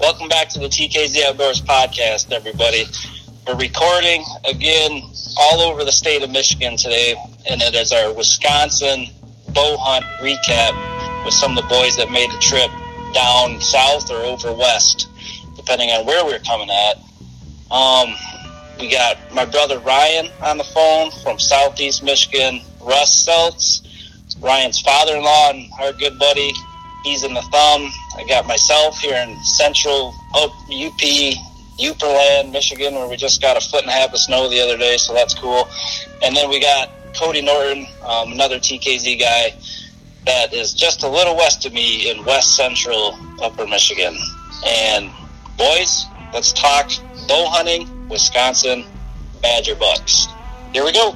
Welcome back to the TKZ Outdoors podcast, everybody. We're recording again all over the state of Michigan today, and it is our Wisconsin bow hunt recap with some of the boys that made a trip down south or over west, depending on where we're coming at. Um, we got my brother Ryan on the phone from southeast Michigan, Russ Seltz, Ryan's father-in-law and our good buddy. He's in the thumb. I got myself here in central UP, Uperland, Michigan, where we just got a foot and a half of snow the other day, so that's cool. And then we got Cody Norton, um, another TKZ guy that is just a little west of me in west central upper Michigan. And boys, let's talk bow hunting, Wisconsin, badger bucks. Here we go.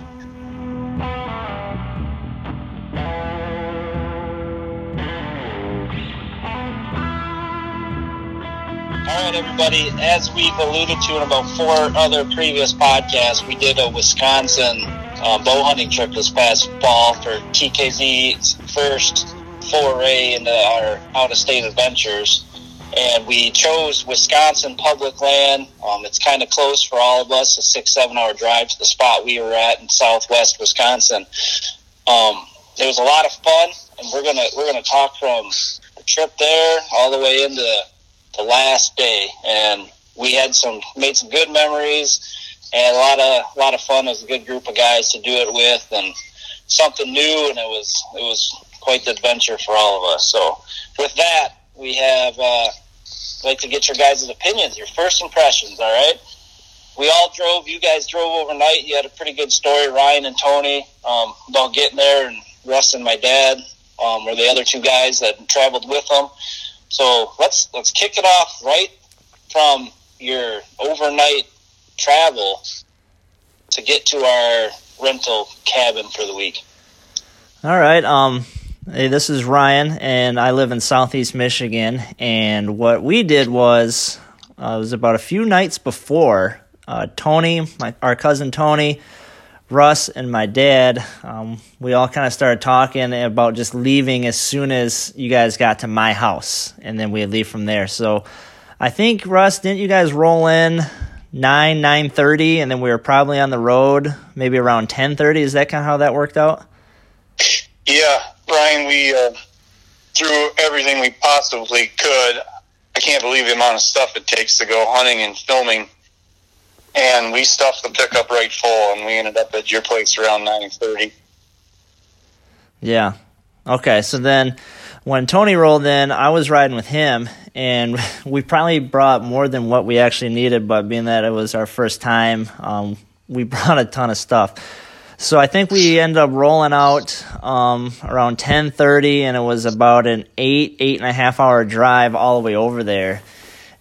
All right, everybody. As we've alluded to in about four other previous podcasts, we did a Wisconsin uh, bow hunting trip this past fall for TKZ's first foray into our out of state adventures. And we chose Wisconsin public land. Um, it's kind of close for all of us, a six, seven hour drive to the spot we were at in southwest Wisconsin. Um, it was a lot of fun, and we're gonna we're gonna talk from the trip there all the way into the last day, and we had some made some good memories and a lot of a lot of fun. Was a good group of guys to do it with, and something new, and it was it was quite the adventure for all of us. So, with that, we have uh, like to get your guys' opinions, your first impressions. All right, we all drove. You guys drove overnight. You had a pretty good story, Ryan and Tony, um, about getting there, and Russ and my dad um, were the other two guys that traveled with them. So let's let's kick it off right from your overnight travel to get to our rental cabin for the week. All right. Um, hey, this is Ryan, and I live in Southeast Michigan. And what we did was, uh, it was about a few nights before. Uh, Tony, my our cousin Tony, Russ, and my dad, um, we all kind of started talking about just leaving as soon as you guys got to my house, and then we'd leave from there. So, I think Russ, didn't you guys roll in nine nine thirty, and then we were probably on the road maybe around ten thirty. Is that kind of how that worked out? Yeah, Ryan, we uh, threw everything we possibly could. I can't believe the amount of stuff it takes to go hunting and filming. And we stuffed the pickup right full, and we ended up at your place around nine thirty. Yeah. Okay. So then, when Tony rolled in, I was riding with him, and we probably brought more than what we actually needed. But being that it was our first time, um, we brought a ton of stuff. So I think we ended up rolling out um, around ten thirty, and it was about an eight eight and a half hour drive all the way over there.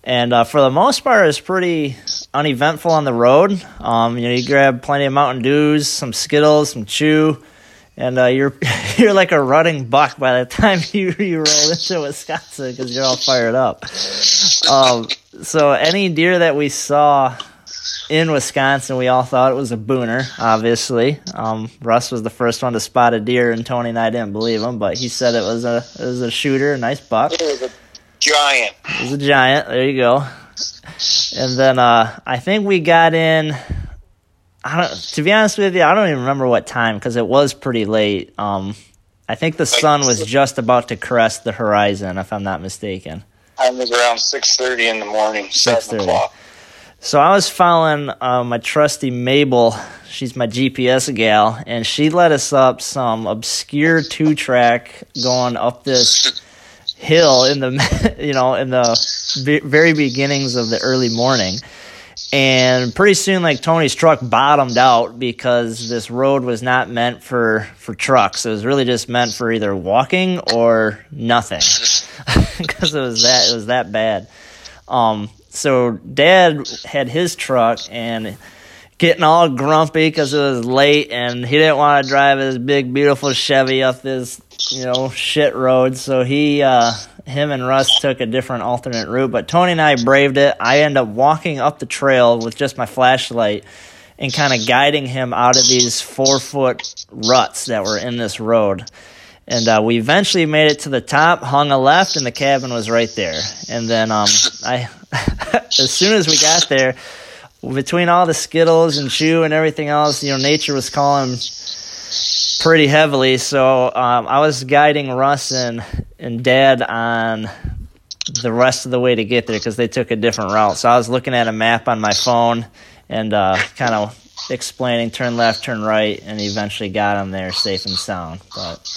And uh, for the most part, it was pretty uneventful on the road. Um, you know, you grab plenty of Mountain Dews, some Skittles, some chew, and uh, you're you're like a running buck by the time you you roll into Wisconsin because you're all fired up. Um, so any deer that we saw in Wisconsin, we all thought it was a booner. Obviously, um, Russ was the first one to spot a deer, and Tony and I didn't believe him, but he said it was a it was a shooter, a nice buck. It was a giant. It was a giant. There you go. And then uh, I think we got in. I don't. To be honest with you, I don't even remember what time because it was pretty late. Um, I think the sun was just about to crest the horizon, if I'm not mistaken. I was around six thirty in the morning, seven 6:30. o'clock. So I was following uh, my trusty Mabel. She's my GPS gal, and she led us up some obscure two track going up this hill in the you know in the ve- very beginnings of the early morning. And pretty soon, like Tony's truck bottomed out because this road was not meant for for trucks. It was really just meant for either walking or nothing, because it was that it was that bad. Um, so Dad had his truck and getting all grumpy because it was late and he didn't want to drive his big beautiful Chevy up this you know shit road. So he uh, him and Russ took a different alternate route, but Tony and I braved it. I end up walking up the trail with just my flashlight and kind of guiding him out of these four foot ruts that were in this road. And uh, we eventually made it to the top, hung a left, and the cabin was right there. And then um, I, as soon as we got there, between all the skittles and chew and everything else, you know, nature was calling pretty heavily. So um, I was guiding Russ and, and Dad on the rest of the way to get there because they took a different route. So I was looking at a map on my phone and uh, kind of explaining turn left, turn right, and eventually got them there safe and sound. But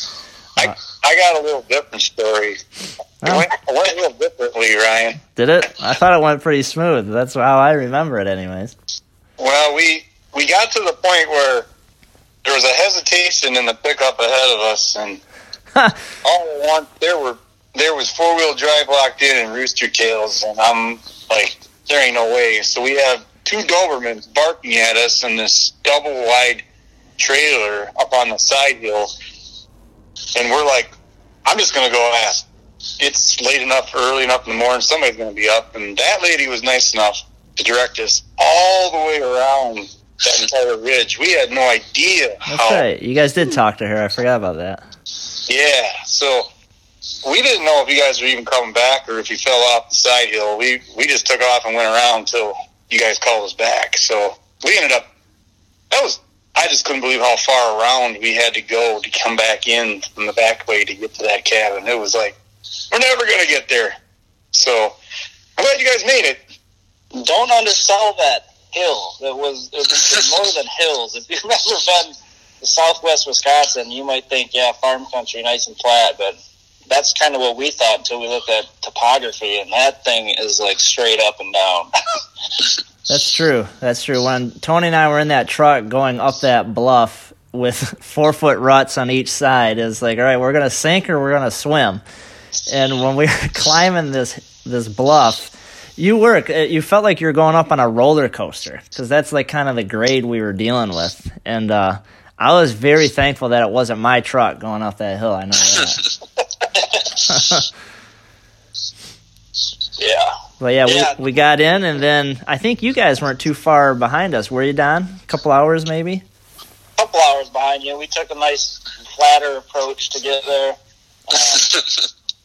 I, uh, I got a little different story. It went, it went a little differently, Ryan. Did it? I thought it went pretty smooth. That's how I remember it, anyways. Well, we we got to the point where there was a hesitation in the pickup ahead of us, and all at once there were there was four wheel drive locked in and rooster tails, and I'm like, there ain't no way. So we have two Dobermans barking at us in this double wide trailer up on the side hill, and we're like, I'm just gonna go ask. It's late enough, early enough in the morning. Somebody's gonna be up, and that lady was nice enough to direct us all the way around that entire ridge. We had no idea. That's how, right. You guys did talk to her. I forgot about that. Yeah. So we didn't know if you guys were even coming back or if you fell off the side hill. We we just took off and went around until you guys called us back. So we ended up. That was. I just couldn't believe how far around we had to go to come back in from the back way to get to that cabin. It was like we're never gonna get there. So I'm glad you guys made it. Don't undersell that hill. It was it was more than hills. If you've ever been to Southwest Wisconsin, you might think, yeah, farm country, nice and flat, but that's kind of what we thought until we looked at topography, and that thing is like straight up and down. that's true. That's true. When Tony and I were in that truck going up that bluff with four foot ruts on each side, is like, all right, we're gonna sink or we're gonna swim. And when we were climbing this this bluff, you were you felt like you were going up on a roller coaster because that's like kind of the grade we were dealing with, and uh, I was very thankful that it wasn't my truck going up that hill. I know that. yeah. But yeah, yeah. We, we got in, and then I think you guys weren't too far behind us, were you, Don? A couple hours, maybe. A couple hours behind you. We took a nice flatter approach to get there, um,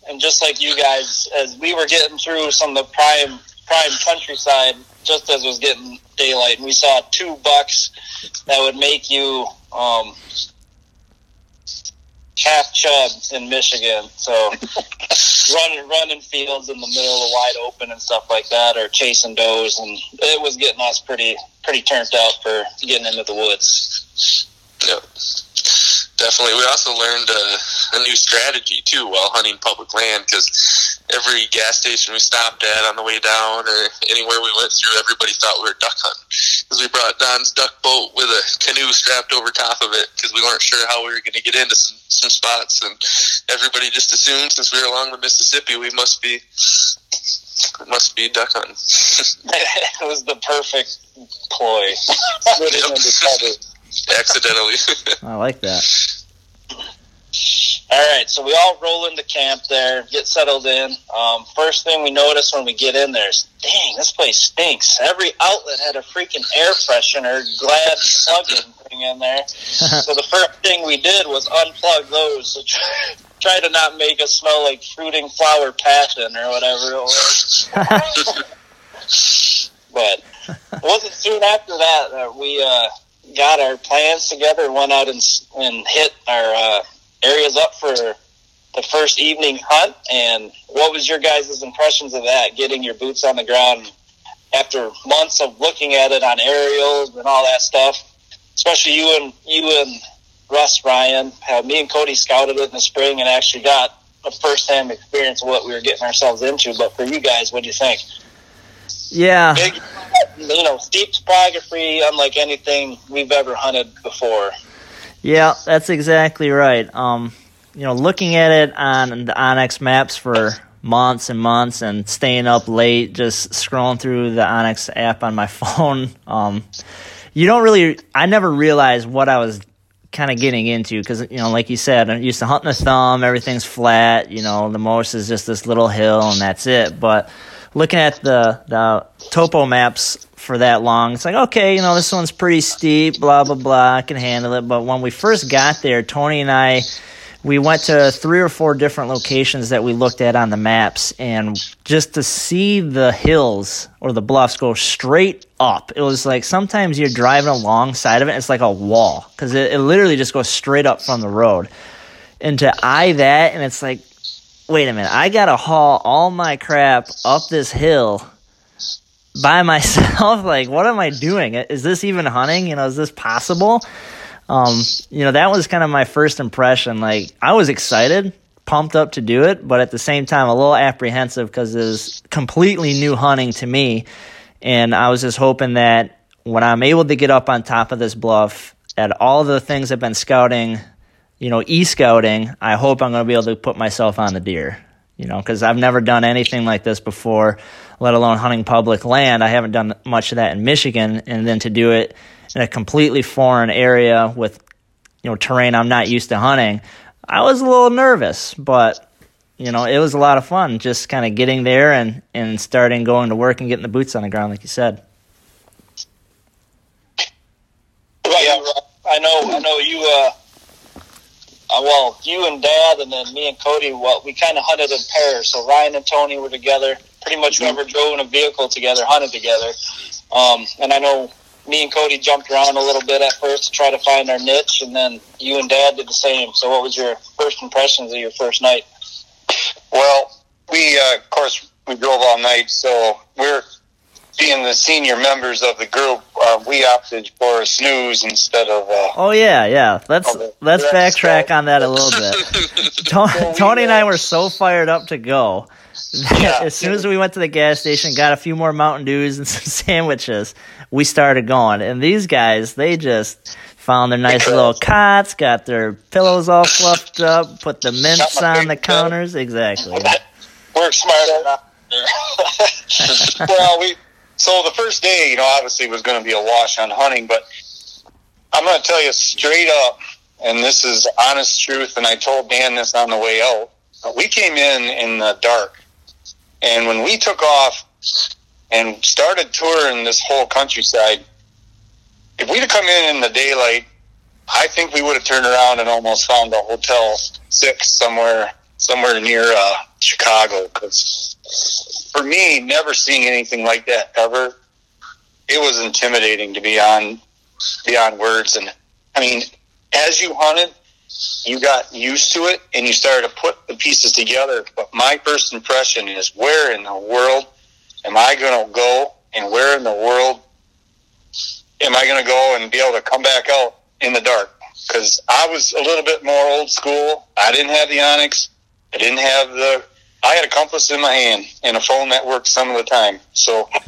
and just like you guys, as we were getting through some of the prime prime countryside, just as it was getting daylight, and we saw two bucks that would make you um, half chub in Michigan. So running running fields in the middle of the wide open and stuff like that, or chasing does, and it was getting us pretty pretty turned out for getting into the woods. Yep. Definitely. We also learned a, a new strategy too while hunting public land because every gas station we stopped at on the way down or anywhere we went through, everybody thought we were duck hunting because we brought Don's duck boat with a canoe strapped over top of it because we weren't sure how we were going to get into some, some spots, and everybody just assumed since we were along the Mississippi, we must be must be duck hunting. it was the perfect ploy. Accidentally. I like that. All right, so we all roll into camp there, get settled in. Um, first thing we notice when we get in there is, dang, this place stinks. Every outlet had a freaking air freshener, Glade plug-in thing in there. so the first thing we did was unplug those to try, try to not make us smell like fruiting flower passion or whatever it was. but it wasn't soon after that that we uh, got our plans together went out and, and hit our uh, areas up for the first evening hunt. And what was your guys' impressions of that? Getting your boots on the ground after months of looking at it on aerials and all that stuff. Especially you and you and Russ Ryan. How me and Cody scouted it in the spring and actually got a first hand experience of what we were getting ourselves into. But for you guys, what do you think? Yeah. Big, you know, steep topography, unlike anything we've ever hunted before. Yeah, that's exactly right. Um, you know, looking at it on the onX maps for months and months and staying up late, just scrolling through the onX app on my phone. Um, you don't really, I never realized what I was kind of getting into because, you know, like you said, I'm used to hunting a thumb, everything's flat, you know, the most is just this little hill and that's it. But looking at the, the topo maps for that long. It's like, okay, you know, this one's pretty steep, blah, blah, blah, I can handle it. But when we first got there, Tony and I we went to three or four different locations that we looked at on the maps and just to see the hills or the bluffs go straight up it was like sometimes you're driving alongside of it it's like a wall because it, it literally just goes straight up from the road and to eye that and it's like wait a minute. I gotta haul all my crap up this hill by myself? Like what am i doing? Is this even hunting? You know is this possible? Um, you know, that was kind of my first impression. Like, I was excited, pumped up to do it, but at the same time, a little apprehensive because it was completely new hunting to me. And I was just hoping that when I'm able to get up on top of this bluff, at all the things I've been scouting, you know, e scouting, I hope I'm going to be able to put myself on the deer, you know, because I've never done anything like this before, let alone hunting public land. I haven't done much of that in Michigan. And then to do it, in a completely foreign area with you know terrain I'm not used to hunting, I was a little nervous, but you know it was a lot of fun just kind of getting there and and starting going to work and getting the boots on the ground like you said. Yeah, I know. I know you. Uh, uh, well, you and Dad, and then me and Cody. Well, we kind of hunted in pairs. So Ryan and Tony were together. Pretty much whoever drove in a vehicle together hunted together. Um, and I know me and Cody jumped around a little bit at first to try to find our niche, and then you and Dad did the same. So, what was your first impressions of your first night? Well, we uh, of course we drove all night, so we're being the senior members of the group. Uh, we opted for a snooze instead of. Uh, oh yeah, yeah. Let's let's backtrack on that a little bit. Tony, Tony and I were so fired up to go. Yeah. as soon as we went to the gas station, got a few more Mountain Dews and some sandwiches, we started going. And these guys, they just found their nice little cots, got their pillows all fluffed up, put the mints on the counters. Exactly. We're smart well, we so the first day, you know, obviously was going to be a wash on hunting, but I'm going to tell you straight up, and this is honest truth, and I told Dan this on the way out. We came in in the dark, and when we took off, and started touring this whole countryside. If we'd have come in in the daylight, I think we would have turned around and almost found a hotel six somewhere somewhere near uh, Chicago. Because for me, never seeing anything like that ever, it was intimidating to be on beyond words. And I mean, as you hunted, you got used to it and you started to put the pieces together. But my first impression is, where in the world am I going to go and where in the world am I going to go and be able to come back out in the dark? Because I was a little bit more old school. I didn't have the onX. I didn't have the. Compass in my hand and a phone that worked some of the time. So,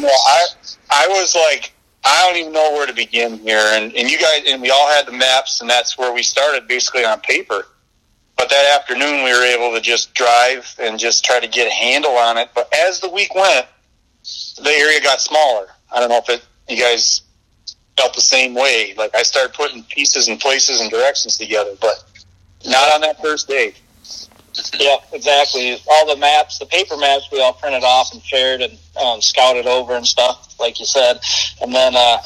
know, I I was like, I don't even know where to begin here. And and you guys and we all had the maps, and that's where we started basically on paper. But that afternoon, we were able to just drive and just try to get a handle on it. But as the week went, the area got smaller. I don't know if it, you guys felt the same way. Like I started putting pieces and places and directions together, but not on that first day. Yep, exactly. All the maps, the paper maps, we all printed off and shared and um, scouted over and stuff, like you said. And then uh,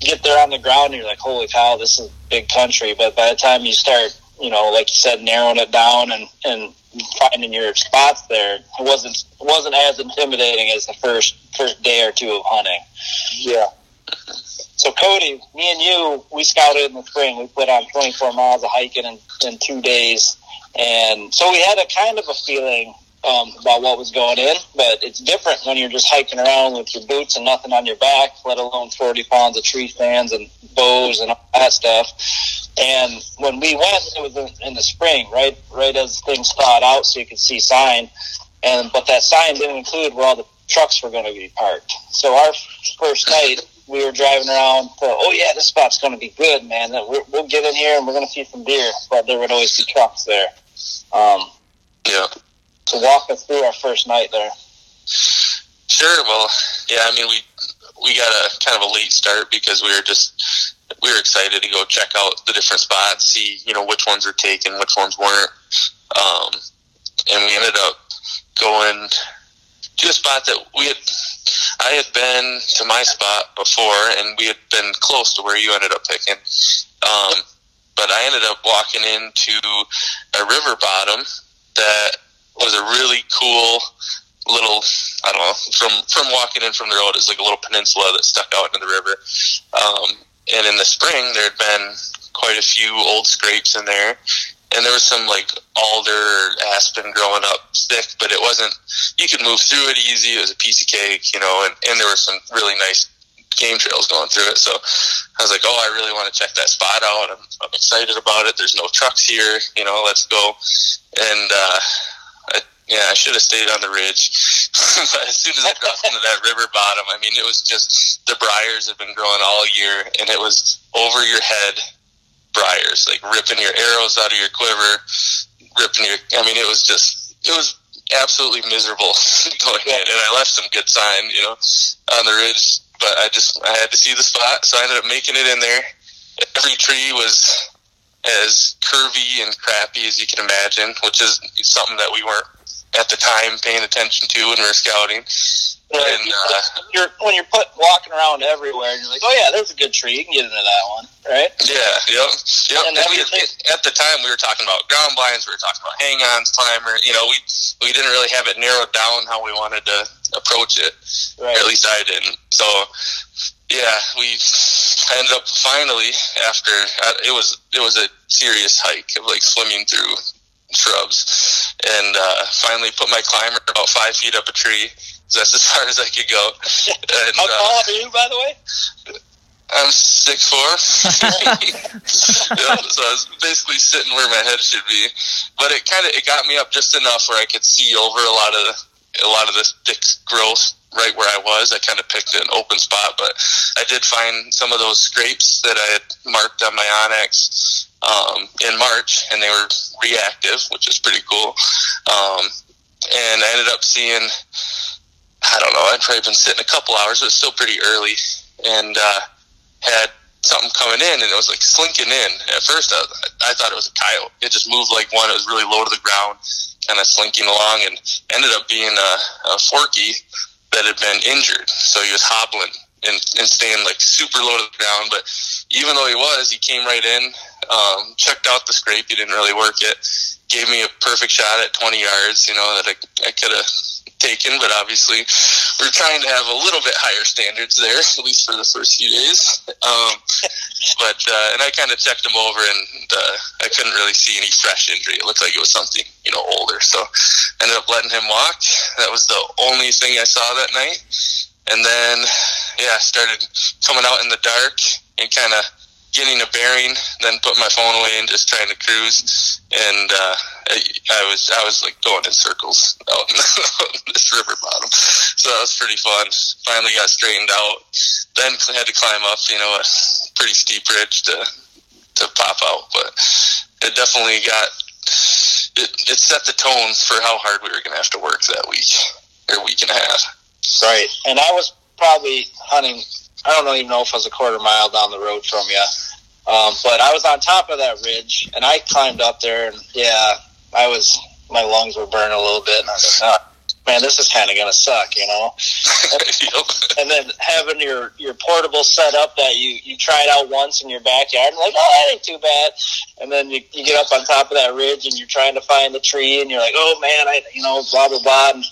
get there on the ground, and you're like, "Holy cow, this is big country!" But by the time you start you know, like you said, narrowing it down and, and finding your spots there, it wasn't wasn't as intimidating as the first first day or two of hunting. Yeah. So Cody, me and you, we scouted in the spring. We put on 24 miles of hiking in, in two days, and so we had a kind of a feeling um, about what was going in. But it's different when you're just hiking around with your boots and nothing on your back, let alone 40 pounds of tree stands and bows and all that stuff. And when we went, it was in the spring, right, right as things thawed out, so you could see sign. And but that sign didn't include where all the trucks were going to be parked. So our first night, we were driving around. Thought, oh yeah, this spot's going to be good, man. we will get in here and we're going to see some deer. But there would always be trucks there. Um, yeah. So walk us through our first night there. Sure. Well, yeah. I mean, we we got a kind of a late start because we were just we were excited to go check out the different spots, see you know which ones were taken, which ones weren't, um, and we ended up going to a spot that we had. I had been to my spot before, and we had been close to where you ended up picking. Um, but I ended up walking into a river bottom that was a really cool little I don't know from from walking in from the road it's like a little peninsula that stuck out into the river. Um, and in the spring there had been quite a few old scrapes in there and there was some like alder aspen growing up thick but it wasn't you could move through it easy. It was a piece of cake you know and, and there were some really nice game trails going through it. So I was like oh I really want to check that spot out. I'm, I'm excited about it. There's no trucks here you know let's go. And uh, I, yeah, I should have stayed on the ridge. but as soon as I dropped into that river bottom, I mean, it was just the briars have been growing all year, and it was over your head briars, like ripping your arrows out of your quiver, ripping your. I mean, it was just it was absolutely miserable going in, and I left some good sign, you know, on the ridge. But I just I had to see the spot, so I ended up making it in there. Every tree was as curvy and crappy as you can imagine, which is something that we weren't at the time paying attention to when we were scouting. And uh, you're when you're put walking around everywhere, you're like, oh yeah, there's a good tree. You can get into that one, right? Yeah, yep, yep. And I mean, at the time, we were talking about ground blinds. We were talking about hang-ons, climber. You know, we we didn't really have it narrowed down how we wanted to approach it. Right. At least I didn't. So, yeah, we ended up finally after uh, it was it was a serious hike of like swimming through shrubs, and uh, finally put my climber about five feet up a tree. That's as far as I could go. And, How tall uh, are you, by the way? I'm six four. yeah, so I was basically sitting where my head should be, but it kind of it got me up just enough where I could see over a lot of a lot of this thick growth right where I was. I kind of picked an open spot, but I did find some of those scrapes that I had marked on my onX um, in March, and they were reactive, which is pretty cool. Um, and I ended up seeing, I don't know, I'd probably been sitting a couple hours, but still pretty early, and uh, had something coming in, and it was like slinking in. At first, I, I thought it was a coyote. It just moved like one. It was really low to the ground, kind of slinking along, and ended up being a, a forky that had been injured. So he was hobbling and, and staying like super low to the ground. But even though he was, he came right in, um, checked out the scrape. He didn't really work it. Gave me a perfect shot at 20 yards, you know, that I, I could have taken, but obviously we're trying to have a little bit higher standards there, at least for the first few days. Um, but, uh, and I kind of checked him over and, uh, I couldn't really see any fresh injury. It looked like it was something, you know, older. So ended up letting him walk. That was the only thing I saw that night. And then, yeah, started coming out in the dark and kind of getting a bearing, then put my phone away and just trying to cruise. And uh, I, was I was like going in circles out in this river bottom, so that was pretty fun. Finally got straightened out. Then had to climb up, you know, a pretty steep ridge to to pop out, but it definitely got it, it set the tone for how hard we were going to have to work that week or week and a half. Right, and I was probably hunting I don't even know if I was a quarter mile down the road from you. Um, but I was on top of that ridge, and I climbed up there, and yeah, I was my lungs were burning a little bit, and I was like, oh, man, this is kind of gonna suck, you know. and then having your your portable set up that you you tried out once in your backyard, and like, oh, that ain't too bad. And then you, you get up on top of that ridge, and you're trying to find the tree, and you're like, oh man, I you know, blah blah blah. And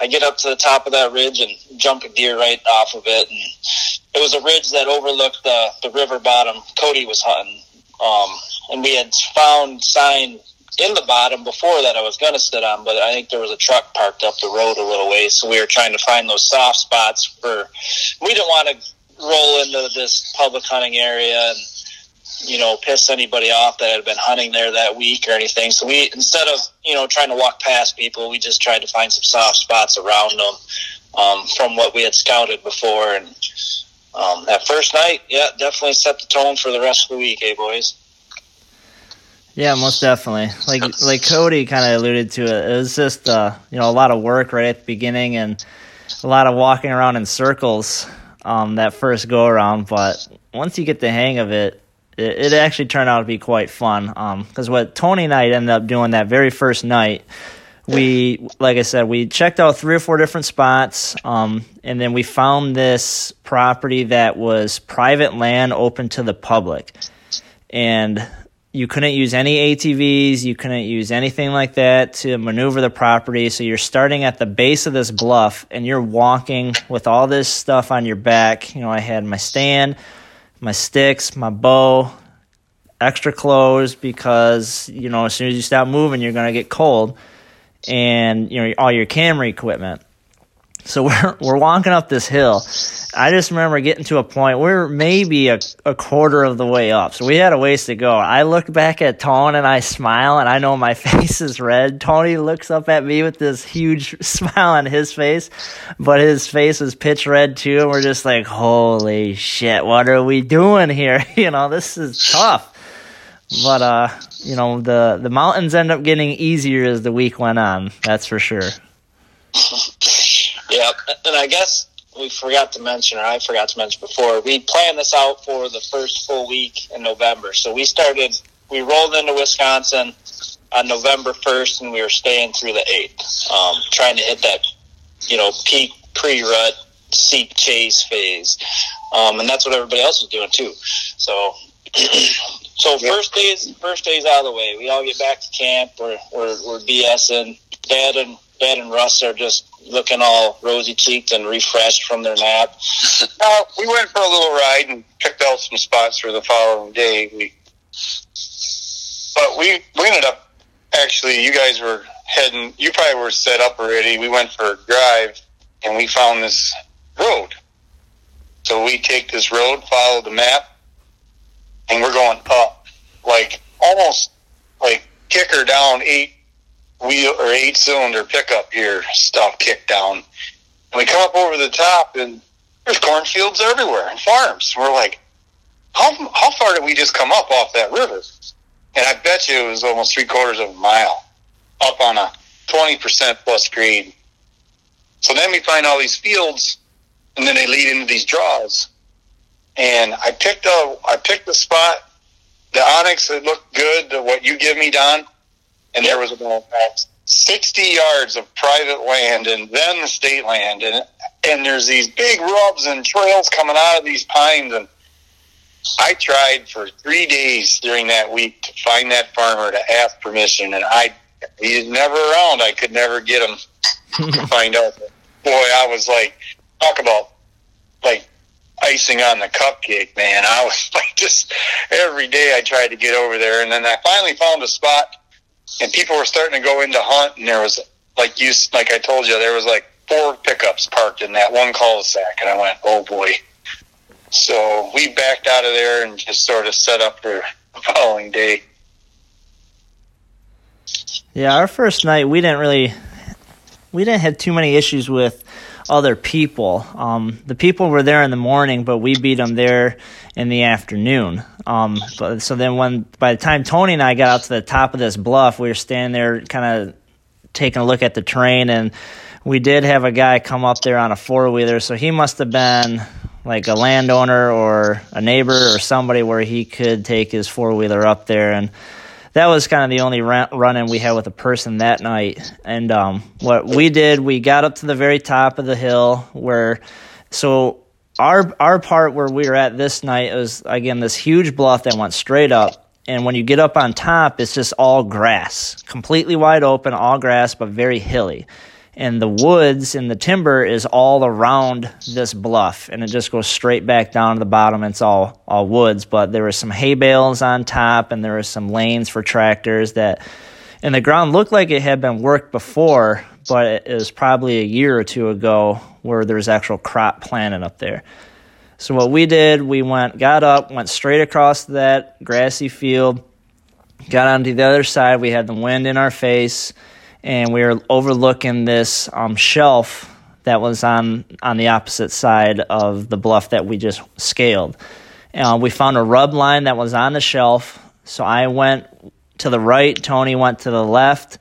I get up to the top of that ridge and jump a deer right off of it, and it was a ridge that overlooked the the river bottom. Cody was hunting, um, and we had found sign in the bottom before that I was going to sit on, but I think there was a truck parked up the road a little ways, so we were trying to find those soft spots for. We didn't want to roll into this public hunting area and you know piss anybody off that had been hunting there that week or anything. So we instead of you know trying to walk past people, we just tried to find some soft spots around them um, from what we had scouted before and um, that first night, yeah, definitely set the tone for the rest of the week, hey boys. Yeah, most definitely. Like like Cody kind of alluded to it. It was just uh, you know a lot of work right at the beginning and a lot of walking around in circles um, that first go around. But once you get the hang of it, it, it actually turned out to be quite fun. Because um, what Tony and I ended up doing that very first night we like i said we checked out three or four different spots um, and then we found this property that was private land open to the public and you couldn't use any ATVs, you couldn't use anything like that to maneuver the property. So you're starting at the base of this bluff and you're walking with all this stuff on your back. You know, I had my stand, my sticks, my bow, extra clothes because, you know, as soon as you stop moving, you're going to get cold and, you know, all your camera equipment. So we're we're walking up this hill. I just remember getting to a point we're maybe a, a quarter of the way up. So we had a ways to go. I look back at Tony and I smile and I know my face is red. Tony looks up at me with this huge smile on his face, but his face is pitch red too. And we're just like, holy shit, what are we doing here? You know, this is tough. But uh, you know, the the mountains end up getting easier as the week went on. That's for sure. Yep, and I guess we forgot to mention, or I forgot to mention before, we planned this out for the first full week in November. So we started, we rolled into Wisconsin on November 1st, and we were staying through the 8th, um, trying to hit that, you know, peak pre-rut seek chase phase. Um, and that's what everybody else was doing too. So, so first days, first days out of the way, we all get back to camp. We're, we're, we're BSing. Dad and Dad and Russ are just looking all rosy cheeked and refreshed from their nap. Uh, we went for a little ride and picked out some spots for the following day. We, but we we ended up actually. You guys were heading. You probably were set up already. We went for a drive and we found this road. So we take this road, follow the map, and we're going up, like almost like kicker down eight wheel or eight cylinder pickup here stuff kicked down. And we come up over the top and there's cornfields everywhere and farms. We're like, how how far did we just come up off that river? And I bet you it was almost three quarters of a mile up on a twenty percent plus grade. So then we find all these fields, and then they lead into these draws. And I picked a I picked the spot. The onX it looked good. To what you give me, Don and there was about 60 yards of private land and then the state land and and there's these big rubs and trails coming out of these pines and I tried for three days during that week to find that farmer to ask permission and I he's never around I could never get him to find out boy I was like talk about like icing on the cupcake man I was like just every day I tried to get over there and then I finally found a spot and people were starting to go into hunt, and there was like you, like I told you, there was like four pickups parked in that one cul-de-sac, and I went, oh boy. So we backed out of there and just sort of set up for the following day. Yeah, our first night we didn't really we didn't have too many issues with other people. Um, the people were there in the morning, but we beat them there in the afternoon. Um, but, so then when by the time Tony and I got out to the top of this bluff, we were standing there kind of taking a look at the terrain, and we did have a guy come up there on a four wheeler. So he must have been like a landowner or a neighbor or somebody where he could take his four wheeler up there and that was kind of the only run in we had with a person that night. And um, what we did, we got up to the very top of the hill where, so our our part where we were at this night was again this huge bluff that went straight up. And when you get up on top, it's just all grass, completely wide open, all grass, but very hilly and the woods and the timber is all around this bluff. And it just goes straight back down to the bottom. It's all all woods but there were some hay bales on top and there were some lanes for tractors that and the ground looked like it had been worked before but it was probably a year or two ago where there was actual crop planted up there. So what we did we went got up went straight across that grassy field got onto the other side. We had the wind in our face and we were overlooking this um, shelf that was on on the opposite side of the bluff that we just scaled. Uh, we found a rub line that was on the shelf, so I went to the right, Tony went to the left,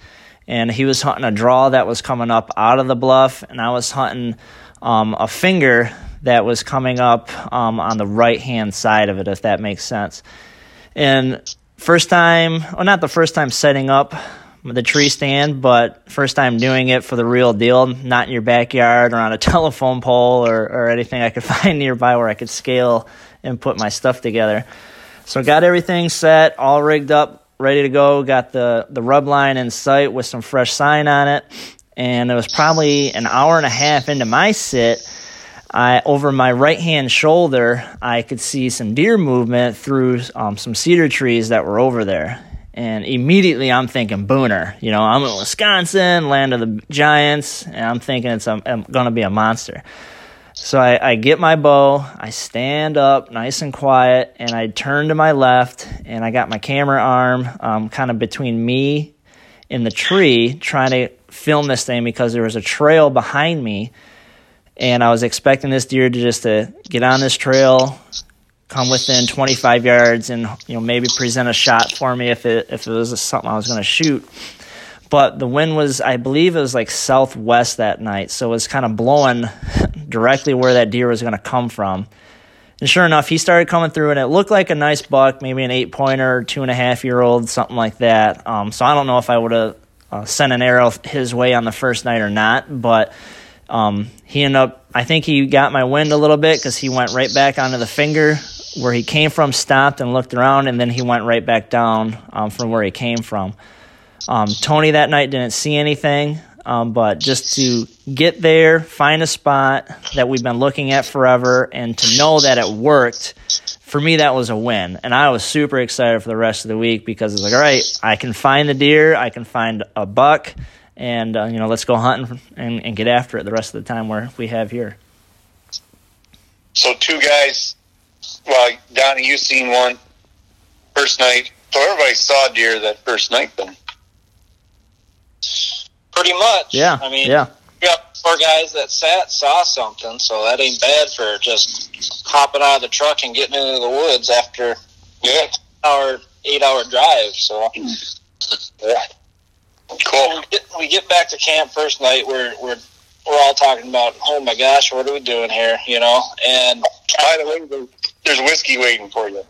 and he was hunting a draw that was coming up out of the bluff, and I was hunting um, a finger that was coming up um, on the right hand side of it, if that makes sense. And first time, well, not the first time setting up the tree stand, but first time doing it for the real deal, not in your backyard or on a telephone pole or, or anything I could find nearby where I could scale and put my stuff together. So got everything set, all rigged up, ready to go. Got the the rub line in sight with some fresh sign on it, and it was probably an hour and a half into my sit. I over my right hand shoulder, I could see some deer movement through um, some cedar trees that were over there. And immediately I'm thinking Booner. You know, I'm in Wisconsin, land of the giants, and I'm thinking it's going to be a monster. So I, I, get my bow, I stand up nice and quiet, and I turn to my left, and I got my camera arm um, kind of between me and the tree, trying to film this thing because there was a trail behind me, and I was expecting this deer to just to get on this trail, come within 25 yards, and you know maybe present a shot for me if it if it was something I was going to shoot. But the wind was i believe it was like southwest that night so it was kind of blowing directly where that deer was going to come from. And sure enough he started coming through and it looked like a nice buck maybe an eight pointer two and a half year old something like that. Um, so i don't know if i would have uh, sent an arrow his way on the first night or not but um, he ended up i think he got my wind a little bit because he went right back onto the finger where he came from stopped and looked around and then he went right back down um, from where he came from um, Tony that night didn't see anything, um, but just to get there, find a spot that we've been looking at forever, and to know that it worked, for me, that was a win. And I was super excited for the rest of the week because it's like, all right, I can find the deer, I can find a buck, and, uh, you know, let's go hunting and, and get after it the rest of the time where we have here. So, two guys, well, Donnie, you seen one first night. So, everybody saw deer that first night then. Pretty much. Yeah. I mean, yeah. We got four guys that sat, saw something, so that ain't bad for just hopping out of the truck and getting into the woods after yeah hour eight hour drive. So yeah. Cool. We get, we get back to camp first night. We're we're we're all talking about, oh my gosh, what are we doing here? You know. And by the way, there's whiskey waiting for you.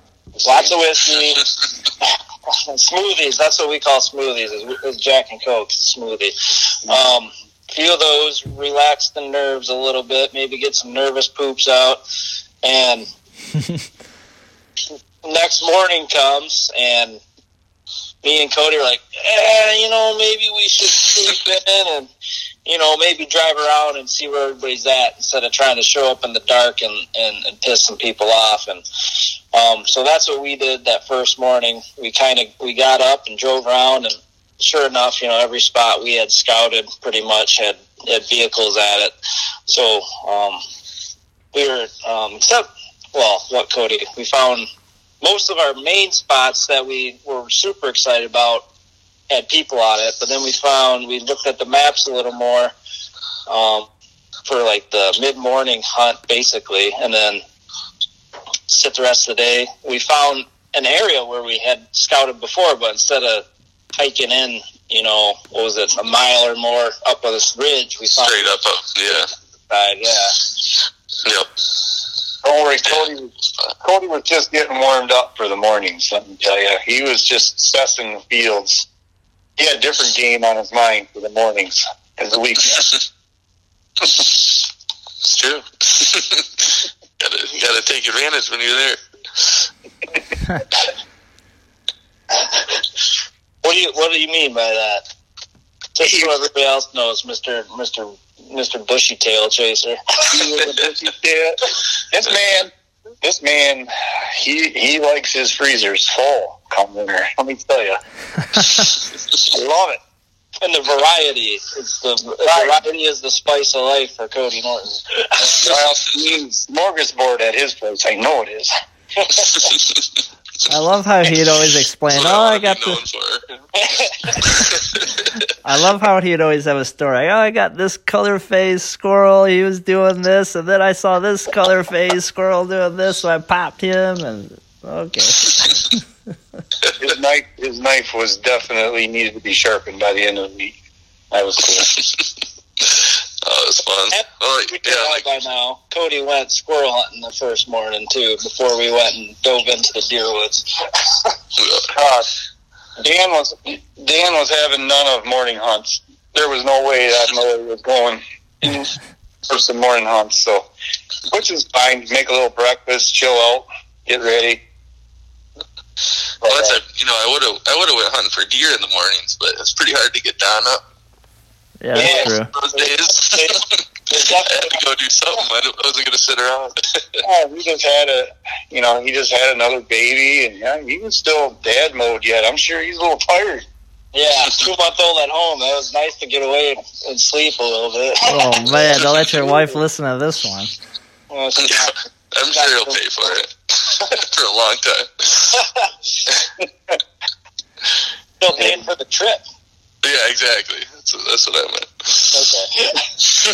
Lots of whiskey. smoothies. That's what we call smoothies. Is, is Jack and Coke smoothie. Um, few of those relax the nerves a little bit. Maybe get some nervous poops out, and next morning comes and me and Cody are like, eh, you know, maybe we should sleep in and you know, maybe drive around and see where everybody's at instead of trying to show up in the dark and, and, and piss some people off. And um, so that's what we did that first morning. We kind of we got up and drove around, and sure enough, you know, every spot we had scouted pretty much had had vehicles at it. So um, we were um, except well, what Cody? We found most of our main spots that we were super excited about had people on it. But then we found we looked at the maps a little more um, for like the mid morning hunt, basically, and then sit the rest of the day. We found an area where we had scouted before, but instead of hiking in, you know, what was it, a mile or more up on this ridge, we found straight up, up yeah, side, yeah. Yep. Don't worry, Cody. Cody was just getting warmed up for the mornings. Let me tell you, he was just sussing the fields he had a different game on his mind for the mornings and the weekends. it's true. gotta gotta take advantage when you're there. what do you What do you mean by that? Just so everybody else knows, Mister Mister Mister Bushy Tail Chaser. this man, this man, he he likes his freezers full come winter. Let me tell you, love it. And the variety, it's the, the variety is the spice of life for Cody Norton. smorgasbord at his place. I know it is. I love how he'd always explain. Oh, I got this. I love how he'd always have a story. Oh, I got this color phase squirrel. He was doing this, and then I saw this color phase squirrel doing this, so I popped him. And okay. his knife, his knife was definitely needed to be sharpened by the end of the week. That was cool. Oh, it was fun. And oh, we yeah, like, by now, Cody went squirrel hunting the first morning too, before we went and dove into the deer woods. uh, Dan was Dan was having none of morning hunts. There was no way that Miller was going for some morning hunts. So, which is fine. Make a little breakfast, chill out, get ready. Well, that's a, you know, I would have, I would have went hunting for deer in the mornings, but it's pretty hard to get Don up Yeah, that's Yeah. true. those days. I had to go do something. I don't- wasn't going to sit around. Yeah, he just had a, you know, he just had another baby, and yeah, he was still dad mode yet. I'm sure he's a little tired. Yeah, two month old at home. It was nice to get away and sleep a little bit. Oh man, don't let your wife listen to this one. Well, she's I'm sure he'll pay for it for a long time. still paying for the trip. Yeah, exactly. That's, that's what I meant. Okay.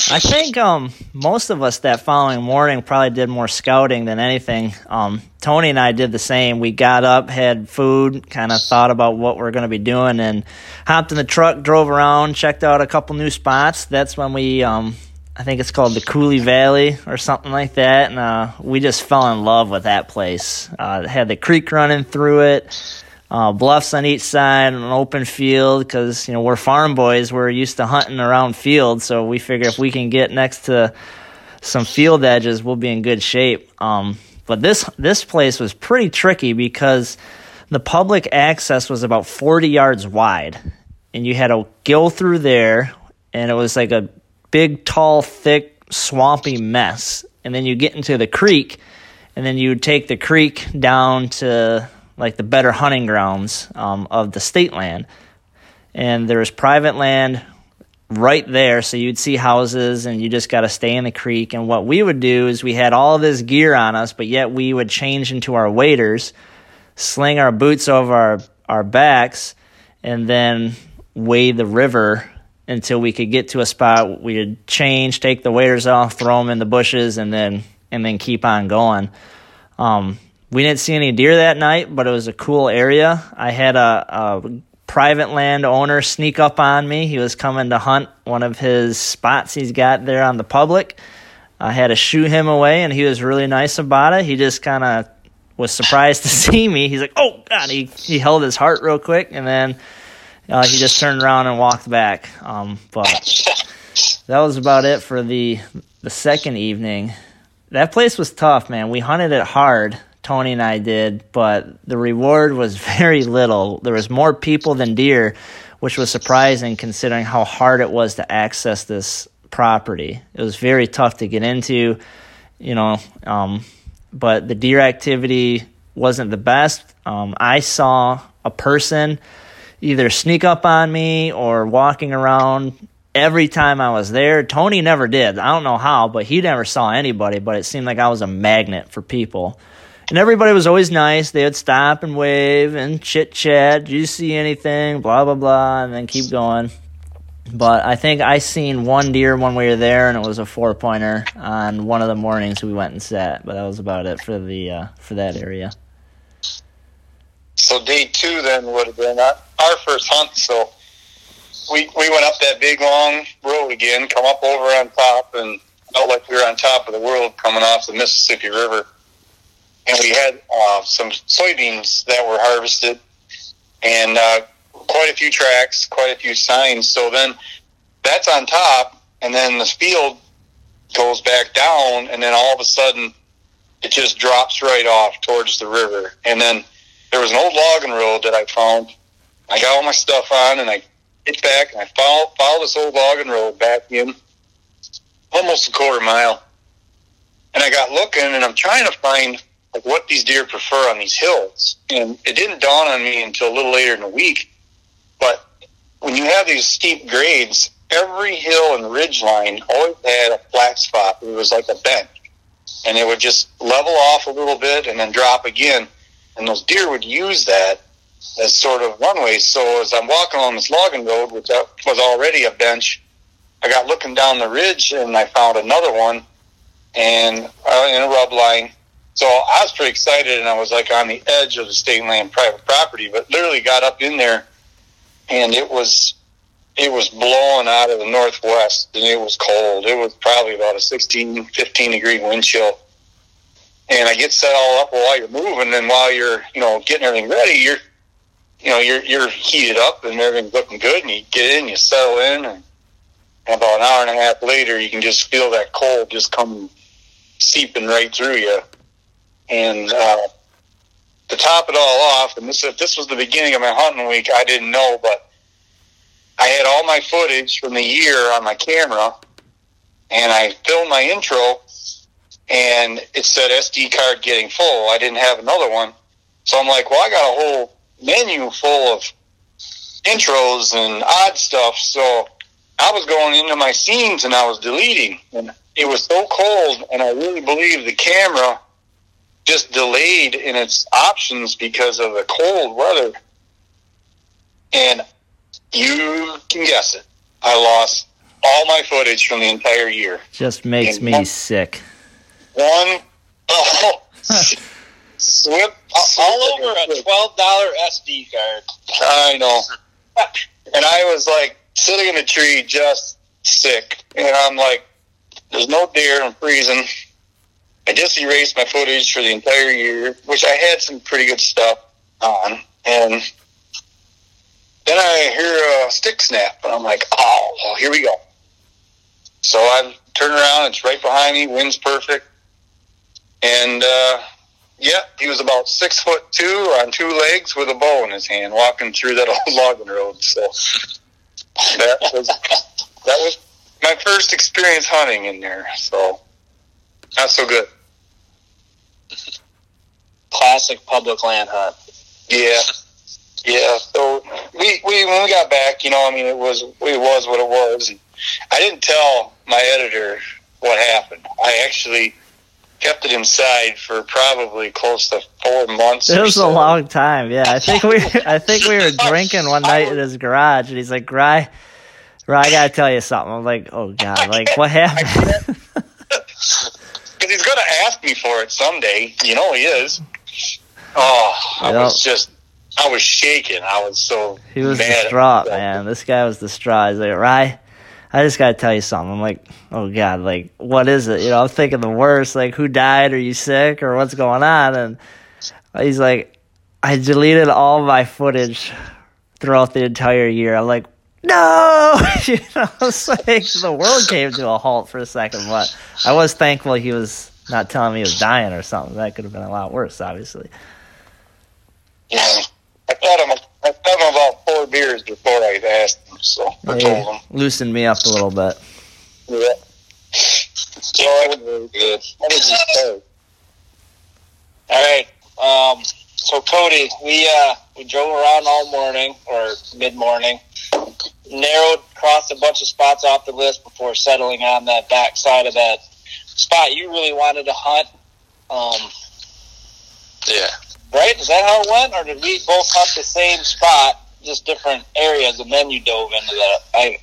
I think um most of us that following morning probably did more scouting than anything. Um, Tony and I did the same. We got up, had food, kind of thought about what we're going to be doing, and hopped in the truck, drove around, checked out a couple new spots. That's when we um I think it's called the Cooley Valley or something like that, and uh, we just fell in love with that place. Uh, it had the creek running through it uh, bluffs on each side, an open field. Because you know we're farm boys, we're used to hunting around fields, so we figure if we can get next to some field edges, we'll be in good shape. Um, but this this place was pretty tricky because the public access was about 40 yards wide, and you had to go through there, and it was like a big, tall, thick, swampy mess. And then you get into the creek, and then you take the creek down to like the better hunting grounds um, of the state land. And there was private land right there, so you'd see houses, and you just got to stay in the creek. And what we would do is we had all this gear on us, but yet we would change into our waders, sling our boots over our, our backs, and then wade the river until we could get to a spot we'd change, take the waders off, throw them in the bushes, and then and then keep on going. Um, we didn't see any deer that night, but it was a cool area. I had a, a private land owner sneak up on me. He was coming to hunt one of his spots he's got there on the public. I had to shoo him away, and he was really nice about it. He just kind of was surprised to see me. He's like, "Oh God!" He he held his heart real quick, and then uh, he just turned around and walked back. Um, but that was about it for the the second evening. That place was tough, man. We hunted it hard. Tony and I did, but the reward was very little. There was more people than deer, which was surprising considering how hard it was to access this property. It was very tough to get into, you know. Um, but the deer activity wasn't the best. Um, I saw a person either sneak up on me or walking around every time I was there. Tony never did. I don't know how, but he never saw anybody, but it seemed like I was a magnet for people. And everybody was always nice. They would stop and wave and chit chat. Do you see anything? Blah, blah, blah, and then keep going. But I think I seen one deer when we were there, and it was a four pointer on one of the mornings we went and sat. But that was about it for the uh, for that area. So day two then would have been our our first hunt. So we we went up that big long road again, come up over on top, and felt like we were on top of the world coming off the Mississippi River. And we had uh, some soybeans that were harvested, and uh, quite a few tracks, quite a few signs. So then that's on top, and then the field goes back down, and then all of a sudden it just drops right off towards the river. And then there was an old logging road that I found. I got all my stuff on, and I get back, and I follow, follow this old logging road back in almost a quarter mile. And I got looking, and I'm trying to find like what these deer prefer on these hills. And it didn't dawn on me until a little later in the week. But when you have these steep grades, every hill and ridge line always had a flat spot. It was like a bench. And it would just level off a little bit and then drop again. And those deer would use that as sort of runway. So as I'm walking along this logging road, which was already a bench, I got looking down the ridge and I found another one and uh, in a rub line. So I was pretty excited and I was like on the edge of the state land private property, but literally got up in there and it was it was blowing out of the northwest and it was cold. It was probably about a 16, 15 degree wind chill. And I get set all up while you're moving and while you're, you know, getting everything ready, you're you know, you're you're heated up and everything's looking good and you get in, you settle in and about an hour and a half later you can just feel that cold just come seeping right through you. And uh to top it all off, and this if this was the beginning of my hunting week, I didn't know, but I had all my footage from the year on my camera, and I filmed my intro, and it said SD card getting full. I didn't have another one, so I'm like, well, I got a whole menu full of intros and odd stuff, so I was going into my scenes and I was deleting, and it was so cold, and I really believe the camera just delayed in its options because of the cold weather. And you can guess it. I lost all my footage from the entire year. Just makes And me one- sick. One, oh, swip, All over a twelve dollar SD card. I know. And I was like sitting in a tree, just sick. And I'm like, there's no deer, I'm freezing. I just erased my footage for the entire year, which I had some pretty good stuff on. And then I hear a stick snap, and I'm like, oh, here we go. So I turn around, it's right behind me, wind's perfect. And, uh, yeah, he was about six foot two on two legs with a bow in his hand, walking through that old logging road. So that was that was my first experience hunting in there. So not so good. Classic public land hunt. Yeah, yeah. So we, we when we got back, you know, I mean, it was it was what it was. And I didn't tell my editor what happened. I actually kept it inside for probably close to four months. It or was a long time. Yeah, I think we I think we were drinking one night in his garage, and he's like, "Rye, Rye, I gotta tell you something." I'm like, "Oh God, like what happened?" He's going to ask me for it someday. You know he is. Oh, I Yep. was just, I was shaking. I was so he was mad. distraught, man. This guy was distraught. He's like, "Rye, I just gotta tell you something." I'm like, "Oh God, like what is it?" You know, I'm thinking the worst. Like, who died? Are you sick or what's going on? And he's like, "I deleted all my footage throughout the entire year." I'm like. No, you know, it's like the world came to a halt for a second. But I was thankful he was not telling me he was dying or something. That could have been a lot worse, obviously. Yeah. I thought him. I thought him about four beers before I asked him. So I They told him. loosened me up a little bit. Yeah. So I was good. What did you say? All right. Um, so Cody, we uh, we drove around all morning or mid morning, narrowed, crossed a bunch of spots off the list before settling on that back side of that spot you really wanted to hunt. Um, Yeah. right? Is that how it went, or did we both hunt the same spot, just different areas, and then you dove into that? I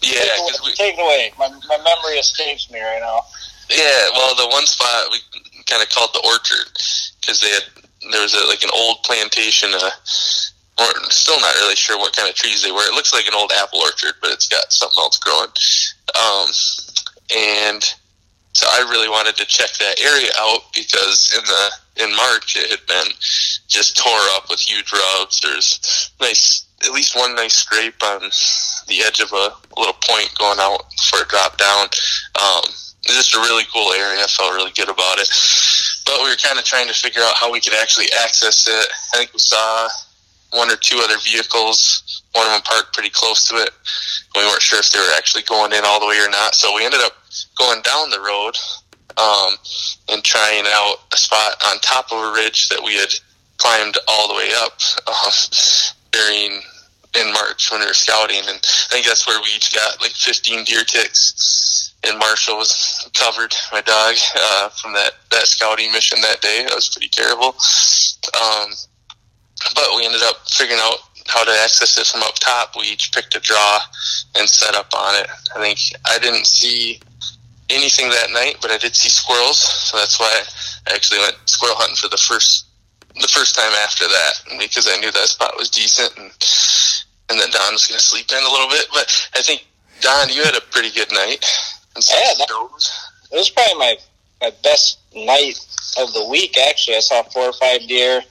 Yeah, because we, take it away. My my memory escapes me right now. Yeah, well, the one spot we kind of called the orchard because they had there was a, like an old plantation. Uh, we're still not really sure what kind of trees they were. It looks like an old apple orchard, but it's got something else growing. Um, and so I really wanted to check that area out because in the in March it had been just tore up with huge rubs. There's nice, at least one nice scrape on the edge of a little point going out for a drop down. Um, just a really cool area. I felt really good about it. But we were kind of trying to figure out how we could actually access it. I think we saw one or two other vehicles. One of them parked pretty close to it. We weren't sure if they were actually going in all the way or not. So we ended up going down the road um, and trying out a spot on top of a ridge that we had climbed all the way up um, during in March when we were scouting, and I think that's where we each got like 15 deer ticks. And Marshall was covered, my dog, uh, from that that scouting mission that day. That was pretty terrible. Um, but we ended up figuring out how to access it from up top. We each picked a draw and set up on it. I think I didn't see anything that night, but I did see squirrels, so that's why I actually went squirrel hunting for the first the first time after that because I knew that spot was decent and and then Don was going to sleep in a little bit. But I think Don, you had a pretty good night. And some Yeah, that- It was probably my my best night of the week. Actually, I saw four or five deer,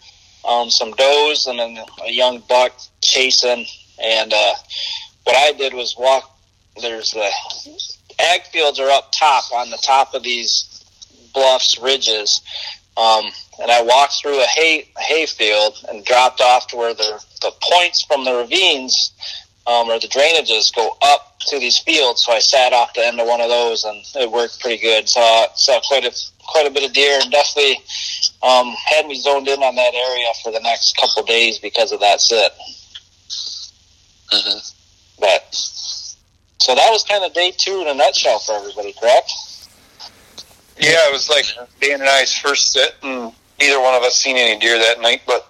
um, some does, and then a young buck chasing. And uh, what I did was walk. There's the ag fields are up top on the top of these bluffs, ridges. Um, and I walked through a hay hay field and dropped off to where the the points from the ravines um, or the drainages go up to these fields. So I sat off the end of one of those, and it worked pretty good. Saw saw quite a quite a bit of deer, and definitely um, had me zoned in on that area for the next couple days because of that sit. hmm But so that was kind of day two in a nutshell for everybody, correct? Yeah, it was like Dan and I's first sit, and neither one of us seen any deer that night. But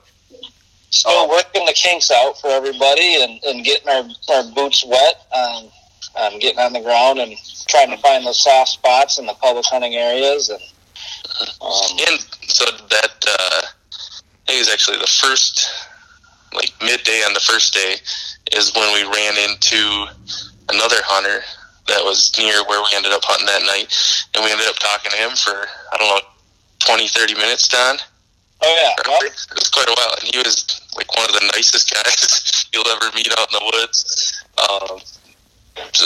Still working the kinks out for everybody and, and getting our, our boots wet, um, um, getting on the ground and trying to find those soft spots in the public hunting areas. And um, And so that uh, I think it was actually the first, like midday on the first day, is when we ran into another hunter that was near where we ended up hunting that night, and we ended up talking to him for I don't know 20, 30 minutes, Don. oh yeah, well, It was quite a while, and he was like one of the nicest guys you'll ever meet out in the woods. Um,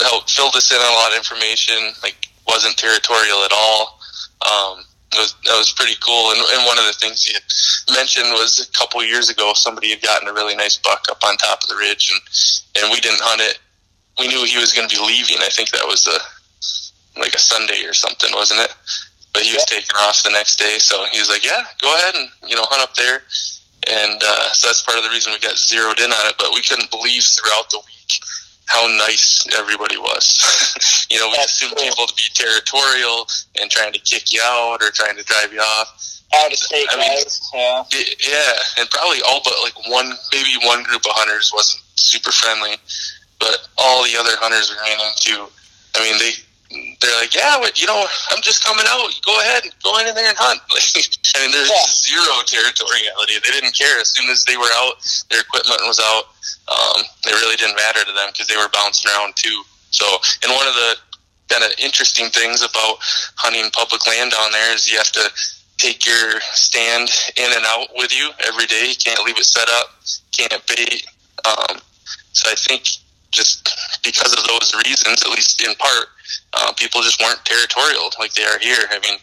helped filled us in on a lot of information. Like wasn't territorial at all. Um, it was that was pretty cool. And, and one of the things he mentioned was a couple years ago somebody had gotten a really nice buck up on top of the ridge, and and we didn't hunt it. We knew he was going to be leaving. I think that was a like a Sunday or something, wasn't it? But he was taking off the next day, so he was like, "Yeah, go ahead and you know hunt up there." And uh, so that's part of the reason we got zeroed in on it. But we couldn't believe throughout the week how nice everybody was. you know, we That's assumed cool. people to be territorial and trying to kick you out or trying to drive you off. out of state I mean- yeah. Yeah, and probably all but like one, maybe one group of hunters wasn't super friendly, but all the other hunters we ran into, I mean, they they're like, yeah, but you know, I'm just coming out. Go ahead, and go in there and hunt. I mean, there's Yeah. zero territoriality. They didn't care as soon as they were out. Their equipment was out. Um, it really didn't matter to them because they were bouncing around too. So, and one of the kind of interesting things about hunting public land down there is you have to take your stand in and out with you every day. You can't leave it set up. Can't bait. Um, so I think just because of those reasons, at least in part, uh, people just weren't territorial like they are here. I mean,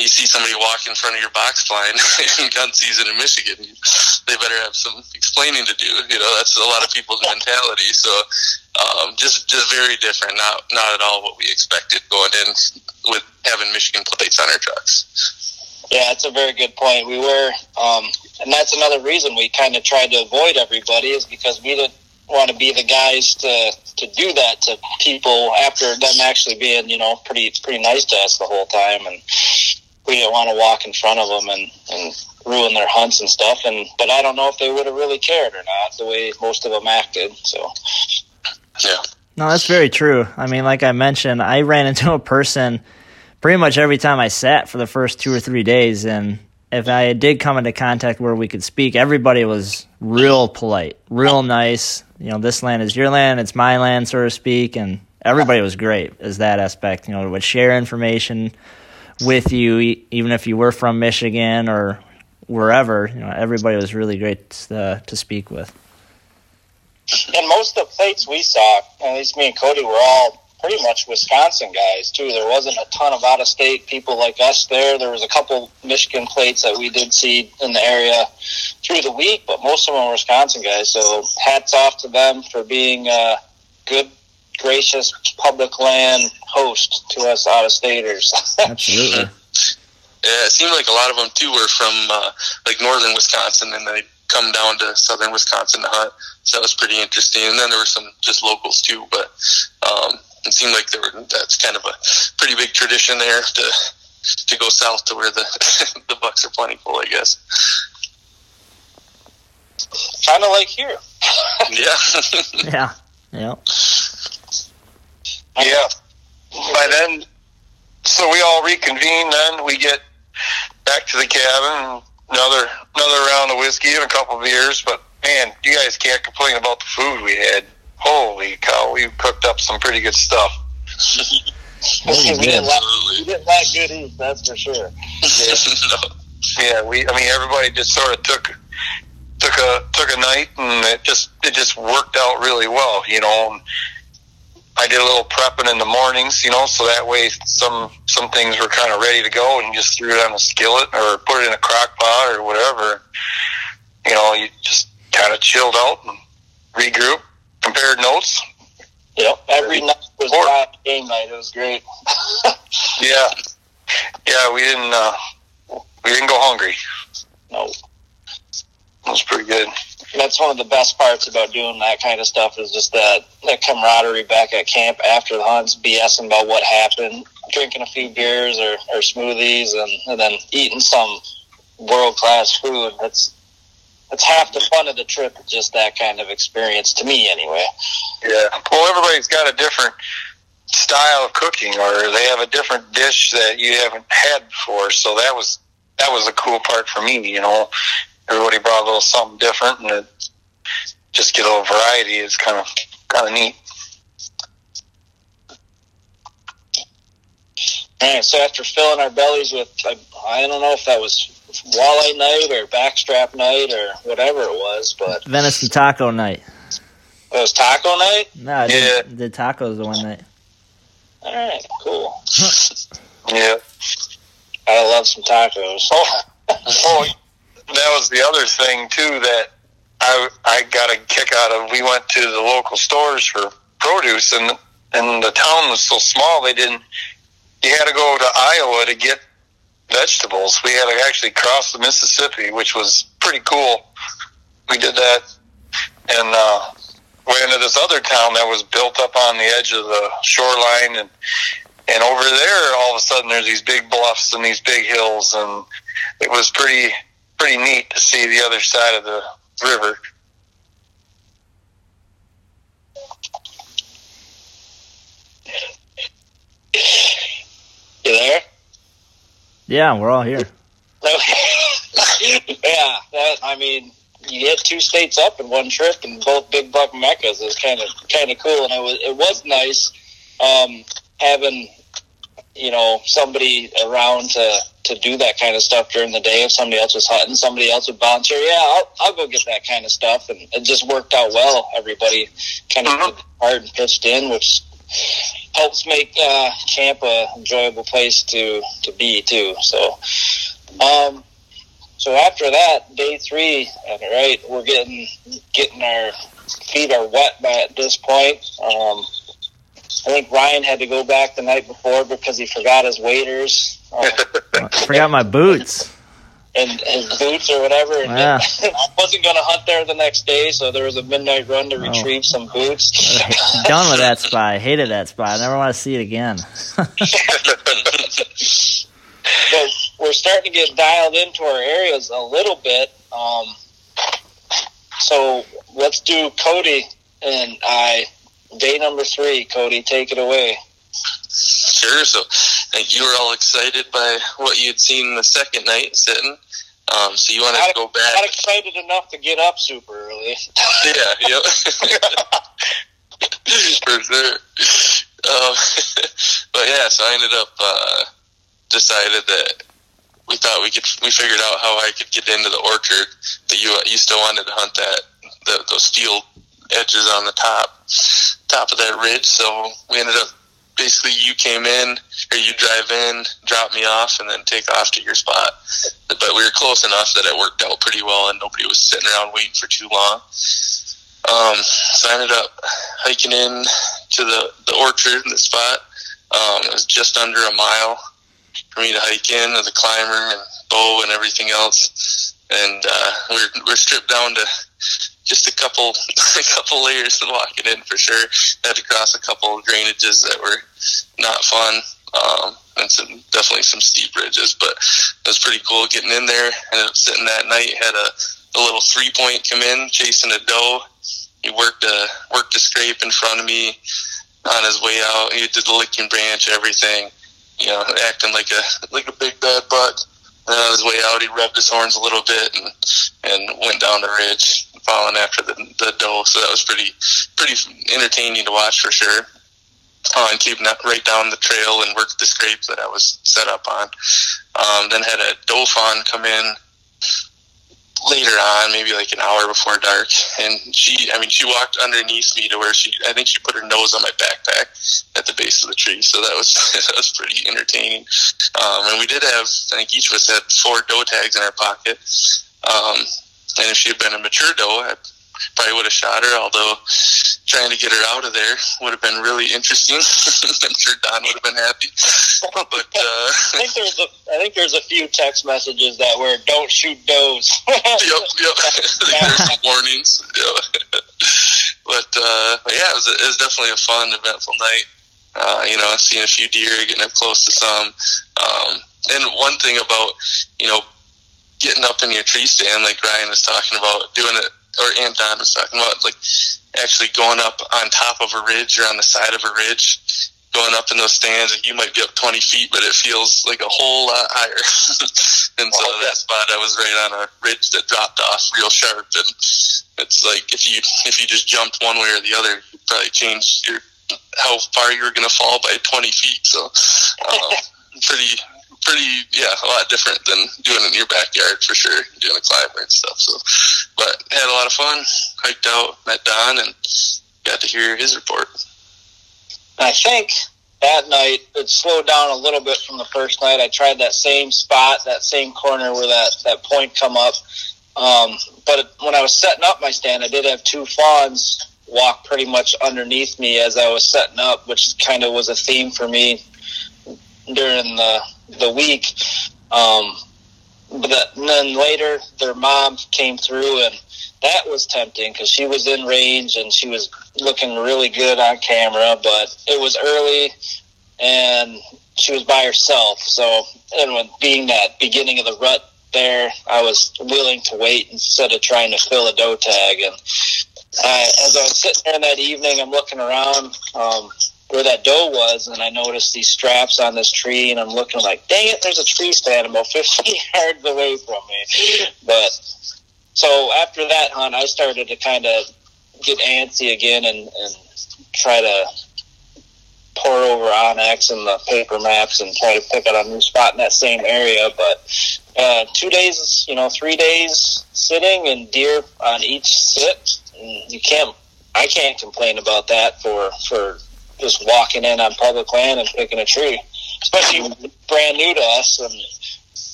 you see somebody walk in front of your box blind in gun season in Michigan, they better have some explaining to do. You know, that's a lot of people's mentality. So, um, just just very different. Not not at all what we expected going in with having Michigan plates on our trucks. Yeah, that's a very good point. We were, um, and that's another reason we kind of tried to avoid everybody is because we didn't want to be the guys to to do that to people after them actually being, you know, pretty pretty nice to us the whole time, and we didn't want to walk in front of them and and ruin their hunts and stuff. And but I don't know if they would have really cared or not the way most of them acted. So Yeah. No, that's very true. I mean, like I mentioned, I ran into a person pretty much every time I sat for the first two or three days, and if I did come into contact where we could speak, everybody was real polite, real nice. You know, this land is your land, it's my land, so to speak, and everybody was great as that aspect. You know, would share information with you, even if you were from Michigan or wherever. You know, everybody was really great uh, to speak with. and most of the plates we saw, at least me and Cody, were all pretty much Wisconsin guys too. There wasn't a ton of out of state people like us there. There was a couple Michigan plates that we did see in the area through the week, but most of them were Wisconsin guys. So hats off to them for being a good, gracious public land host to us out of staters. Absolutely. Yeah, it seemed like a lot of them too were from uh, like northern Wisconsin, and they come down to southern Wisconsin to hunt. So that was pretty interesting. And then there were some just locals too, but um, it seemed like there were that's kind of a pretty big tradition there to to go south to where the the bucks are plentiful, I guess. kind of like here. Yeah. yeah. Yeah. yeah, by then, so we all reconvene. Then we get back to the cabin. Another another round of whiskey and a couple of beers. But man, you guys can't complain about the food we had. Holy cow, we cooked up some pretty good stuff. we, didn't lack, we didn't lack good eats, that's for sure. no. Yeah, we. I mean, everybody just sort of took took a took a night, and it just it just worked out really well. You know, and I did a little prepping in the mornings. You know, so that way some some some things were kind of ready to go, and you just threw it on a skillet or put it in a crock pot or whatever. You know, you just kind of chilled out and regrouped, compared notes. Yep, every night was live game night. It was great. yeah, yeah, we didn't uh, we didn't go hungry. No, it was pretty good. That's one of the best parts about doing that kind of stuff is just that that camaraderie back at camp after the hunts, BSing about what happened, drinking a few beers or, or smoothies, and, and then eating some world class food. That's that's half the fun of the trip. Just that kind of experience to me, anyway. Yeah. Well, everybody's got a different style of cooking, or they have a different dish that you haven't had before. So that was that was a cool part for me. You know, everybody brought a little something different, and it, just get a little variety is kind of kind of neat. All right. So after filling our bellies with, I, I don't know if that was walleye night or backstrap night or whatever it was, but venison taco night. Oh, it was taco night. No, did, yeah. did tacos the one night. All right, cool. yeah, I love some tacos. Oh, oh, that was the other thing too that I I got a kick out of. We went to the local stores for produce, and and the town was so small they didn't. You had to go to Iowa to get vegetables. We had to actually cross the Mississippi, which was pretty cool. We did that, and uh, went into this other town that was built up on the edge of the shoreline, and and over there, all of a sudden, there's these big bluffs and these big hills, and it was pretty pretty neat to see the other side of the river. You there? Yeah, we're all here. yeah, that, I mean, you hit two states up in one trip, and both big buck meccas is kind of kind of cool, and it was it was nice um, having you know somebody around to to do that kind of stuff during the day. If somebody else was hunting, somebody else would volunteer. Yeah, I'll, I'll go get that kind of stuff, and it just worked out well. Everybody kind of mm-hmm. hard and pitched in, which helps make uh, camp a enjoyable place to to be too. So, um, so after that, day three, right, we're getting getting our feet are wet by at this point. Um, I think Ryan had to go back the night before because he forgot his waders. Forgot my boots and his boots or whatever. And yeah. I wasn't going to hunt there the next day, so there was a midnight run to oh. retrieve oh. some boots. Done with that spot. I hated that spot. I never want to see it again. but we're starting to get dialed into our areas a little bit. Um, so let's do Cody and I. Day number three, Cody, take it away. Sure. So, I think you were all excited by what you had seen the second night sitting. Um, so you wanted to go back. Not excited enough to get up super early. yeah. Yep. For sure. Um, but yeah, so I ended up uh, decided that we thought we could. We figured out how I could get into the orchard. That you you still wanted to hunt that the, those field edges on the top top of that ridge. So we ended up basically you came in or you drive in, drop me off, and then take off to your spot. But we were close enough that it worked out pretty well, and nobody was sitting around waiting for too long. Um, so I ended up hiking in to the the orchard, in the spot. Um, it was just under a mile for me to hike in with a climber and bow and everything else. And uh, we're we're stripped down to just a couple a couple layers walking in for sure. Had to cross a couple of drainages that were not fun. Um, and some definitely some steep ridges, but it was pretty cool getting in there. Ended up sitting that night, had a, a little three point come in, chasing a doe. He worked a worked a scrape in front of me on his way out. He did the licking branch, everything, you know, acting like a like a big bad buck. And on his way out, he rubbed his horns a little bit and and went down the ridge, following after the the doe. So that was pretty pretty entertaining to watch for sure. Uh, and keeping that right down the trail and worked the scrape that I was set up on. Um, then had a doe come in later on, maybe like an hour before dark, and she, I mean, she walked underneath me to where she, I think she put her nose on my backpack at the base of the tree. So that was that was pretty entertaining. Um, and we did have, I think each of us had four doe tags in our pocket. Um, and if she had been a mature doe, I probably would have shot her. Although trying to get her out of there would have been really interesting. I'm sure Don would have been happy. But uh, I think there's a I think there's a few text messages that were "Don't shoot does." yep, yep. there's some warnings. Yep. but uh, yeah, it was, it was definitely a fun, eventful night. Uh, you know, seeing a few deer, getting up close to some. Um, and one thing about you know getting up in your tree stand, like Ryan was talking about, doing it, or Aunt Don was talking about, like actually going up on top of a ridge or on the side of a ridge, going up in those stands, and you might be up 20 feet, but it feels like a whole lot higher. and so that spot, I was right on a ridge that dropped off real sharp, and it's like if you if you just jumped one way or the other, you probably change your how far you were going to fall by 20 feet. So, um, pretty pretty, yeah, a lot different than doing it in your backyard for sure, doing a climber and stuff. So, but had a lot of fun. Hiked out, met Don, and got to hear his report. I think that night it slowed down a little bit from the first night. I tried that same spot, that same corner where that that point come up. Um, but when I was setting up my stand, I did have two fawns walk pretty much underneath me as I was setting up, which kind of was a theme for me during the the week. Um, but then later, their mom came through, and that was tempting because she was in range and she was looking really good on camera. But it was early, and she was by herself. So, and when being that beginning of the rut there, I was willing to wait instead of trying to fill a doe tag. And uh, as I was sitting there that evening, I'm looking around. Um, where that doe was, and I noticed these straps on this tree, and I'm looking like, dang it, there's a tree stand about 50 yards away from me. But so after that hunt, I started to kind of get antsy again and, and try to pour over onX and the paper maps and try to pick out a new spot in that same area. But uh, two days, you know, three days sitting and deer on each sit, you can't. I can't complain about that for for just walking in on public land and picking a tree, especially brand new to us, and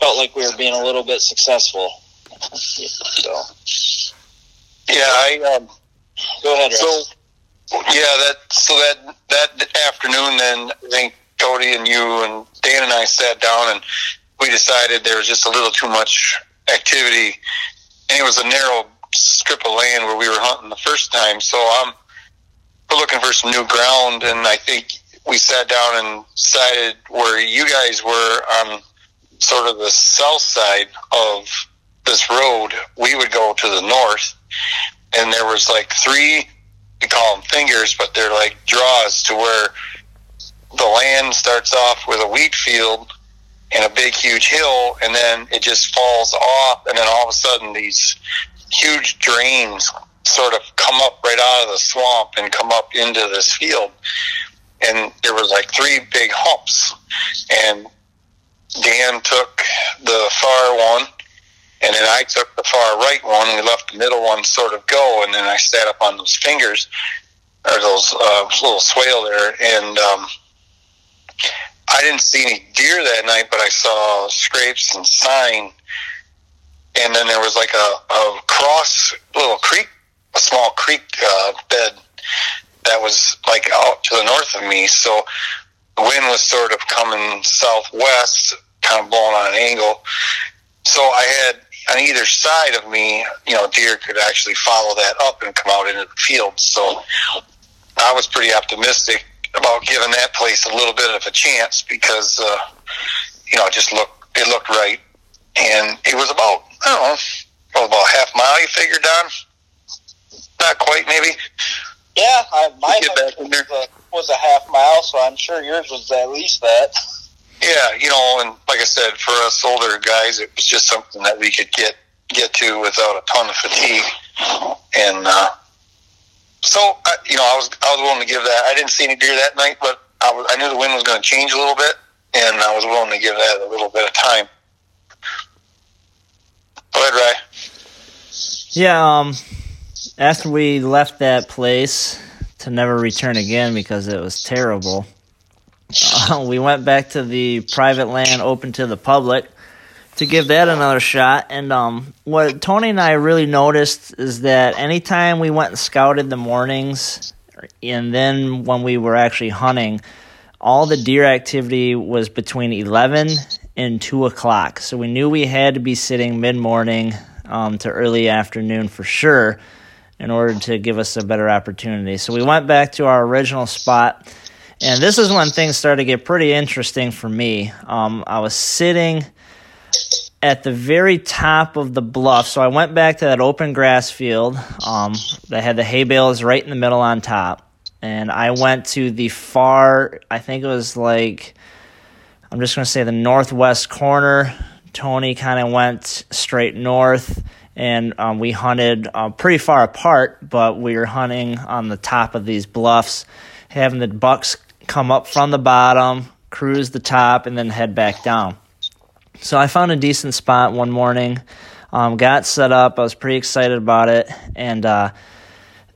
felt like we were being a little bit successful. So, yeah, I um, go ahead. Russ. So, yeah, that so that that afternoon, then I think Cody and you and Dan and I sat down and we decided there was just a little too much activity, and it was a narrow strip of land where we were hunting the first time. So I'm we're looking for some new ground, and I think we sat down and decided where you guys were on sort of the south side of this road, we would go to the north, and there was like three, we call them fingers, but they're like draws to where the land starts off with a wheat field and a big, huge hill, and then it just falls off, and then all of a sudden these huge drains sort of come up right out of the swamp and come up into this field. And there was like three big humps. And Dan took the far one, and then I took the far right one. We left the middle one sort of go, and then I sat up on those fingers, or those uh, little swale there, and um, I didn't see any deer that night, but I saw scrapes and sign. And then there was like a, a cross little creek a small creek uh, bed that was like out to the north of me. So the wind was sort of coming southwest, kind of blowing on an angle. So I had on either side of me, you know, deer could actually follow that up and come out into the field. So I was pretty optimistic about giving that place a little bit of a chance because, uh, you know, it just looked it looked right, and it was about I don't know, about half mile. You figured, Don? Not quite, maybe. Yeah, I, mine was, a, was a half mile, so I'm sure yours was at least that. Yeah, you know, and like I said, for us older guys, it was just something that we could get get to without a ton of fatigue, and uh, so I, you know, I was I was willing to give that. I didn't see any deer that night, but I was I knew the wind was going to change a little bit, and I was willing to give that a little bit of time. Go ahead, Ray. Yeah, um, after we left that place to never return again because it was terrible, uh, we went back to the private land open to the public to give that another shot. And um, what Tony and I really noticed is that anytime we went and scouted the mornings, and then when we were actually hunting, all the deer activity was between 11 and 2 o'clock. So we knew we had to be sitting mid morning um, to early afternoon for sure in order to give us a better opportunity. So we went back to our original spot. And this is when things started to get pretty interesting for me. Um, I was sitting at the very top of the bluff. So I went back to that open grass field um, that had the hay bales right in the middle on top. And I went to the far, I think it was like, I'm just going to say the northwest corner. Tony kind of went straight north. And um, we hunted uh, pretty far apart, but we were hunting on the top of these bluffs, having the bucks come up from the bottom, cruise the top, and then head back down. So I found a decent spot one morning, um, got set up. I was pretty excited about it, and uh,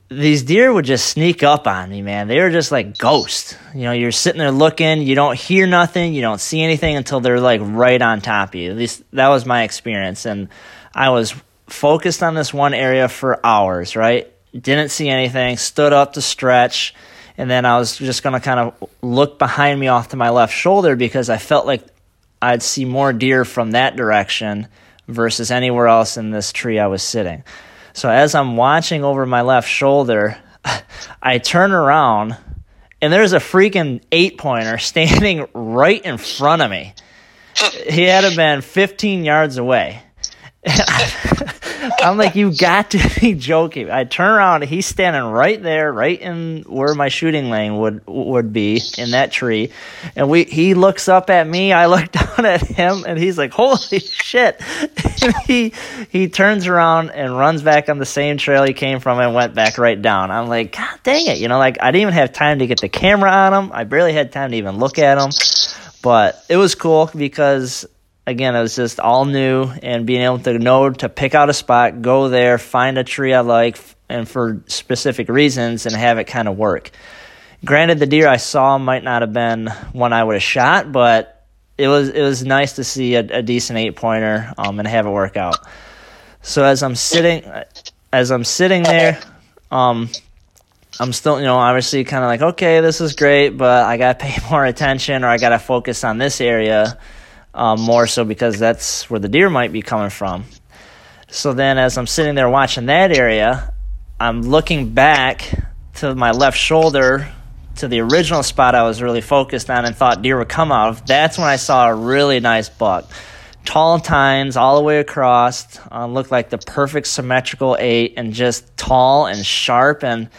these deer would just sneak up on me, man. They were just like ghosts. You know, you're sitting there looking, you don't hear nothing, you don't see anything until they're like right on top of you. At least that was my experience, and I was focused on this one area for hours. Right, didn't see anything, stood up to stretch. And then I was just going to kind of look behind me off to my left shoulder because I felt like I'd see more deer from that direction versus anywhere else in this tree I was sitting. So as I'm watching over my left shoulder, I turn around and there's a freaking eight pointer standing right in front of me. He had been 15 yards away. I'm like, you got to be joking. I turn around, he's standing right there, right in where my shooting lane would would be in that tree, and we he looks up at me, I look down at him, and he's like, holy shit! And he he turns around and runs back on the same trail he came from and went back right down. I'm like, god dang it, you know, like I didn't even have time to get the camera on him. I barely had time to even look at him, but it was cool because again, it was just all new and being able to know to pick out a spot, go there, find a tree I like, and for specific reasons, and have it kind of work. Granted, the deer I saw might not have been one I would have shot, but it was it was nice to see a, a decent eight pointer um, and have it work out. So as I'm sitting, as I'm sitting there, um, I'm still, you know, obviously kind of like, okay, this is great, but I got to pay more attention or I got to focus on this area um, more so because that's where the deer might be coming from. So then, as I'm sitting there watching that area, I'm looking back to my left shoulder to the original spot I was really focused on and thought deer would come out of. That's when I saw a really nice buck. Tall tines all the way across, uh, looked like the perfect symmetrical eight and just tall and sharp. And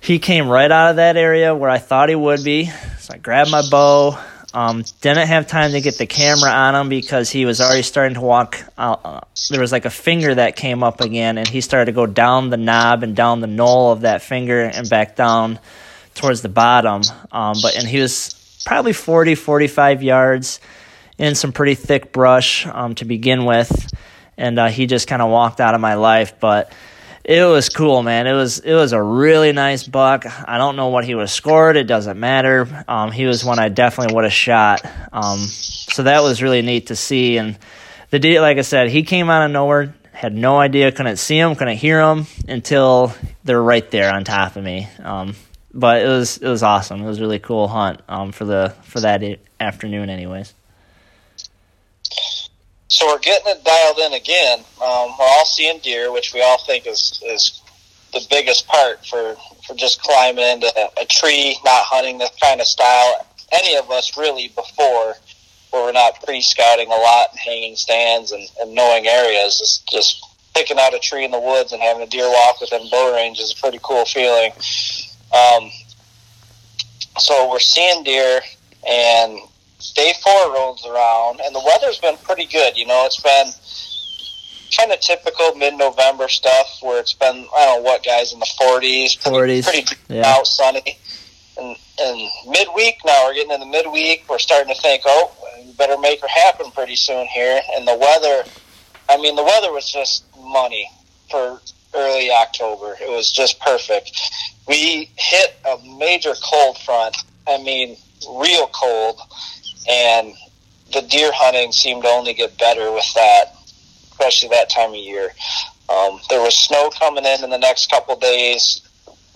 he came right out of that area where I thought he would be. So I grabbed my bow, um, didn't have time to get the camera on him because he was already starting to walk. Uh, there was like a finger that came up again, and he started to go down the knob and down the knoll of that finger and back down towards the bottom. Um, but and he was probably 40, 45 yards in some pretty thick brush um, to begin with, and uh, he just kind of walked out of my life. But it was cool, man. It was it was a really nice buck. I don't know what he have scored. It doesn't matter. Um, he was one I definitely would have shot. Um, so that was really neat to see. And the like I said, he came out of nowhere. Had no idea. Couldn't see him. Couldn't hear him until they're right there on top of me. Um, but it was it was awesome. It was really cool hunt um, for the for that afternoon, anyways. So we're getting it dialed in again. Um, we're all seeing deer, which we all think is is the biggest part for for just climbing into a tree, not hunting this kind of style. Any of us really before, where we're not pre-scouting a lot, and hanging stands and, and knowing areas. It's just picking out a tree in the woods and having a deer walk within bow range is a pretty cool feeling. Um, so we're seeing deer, and day four rolls around, and the weather's been pretty good. You know, it's been kind of typical mid-November stuff where it's been I don't know what guys in the 40s, pretty, 40s, pretty yeah. out sunny. And, and midweek now we're getting in the midweek. We're starting to think, oh, we better make her happen pretty soon here. And the weather I mean, the weather was just money for early October. It was just perfect. We hit a major cold front. I mean, real cold, and the deer hunting seemed to only get better with that, especially that time of year. Um, there was snow coming in in the next couple days.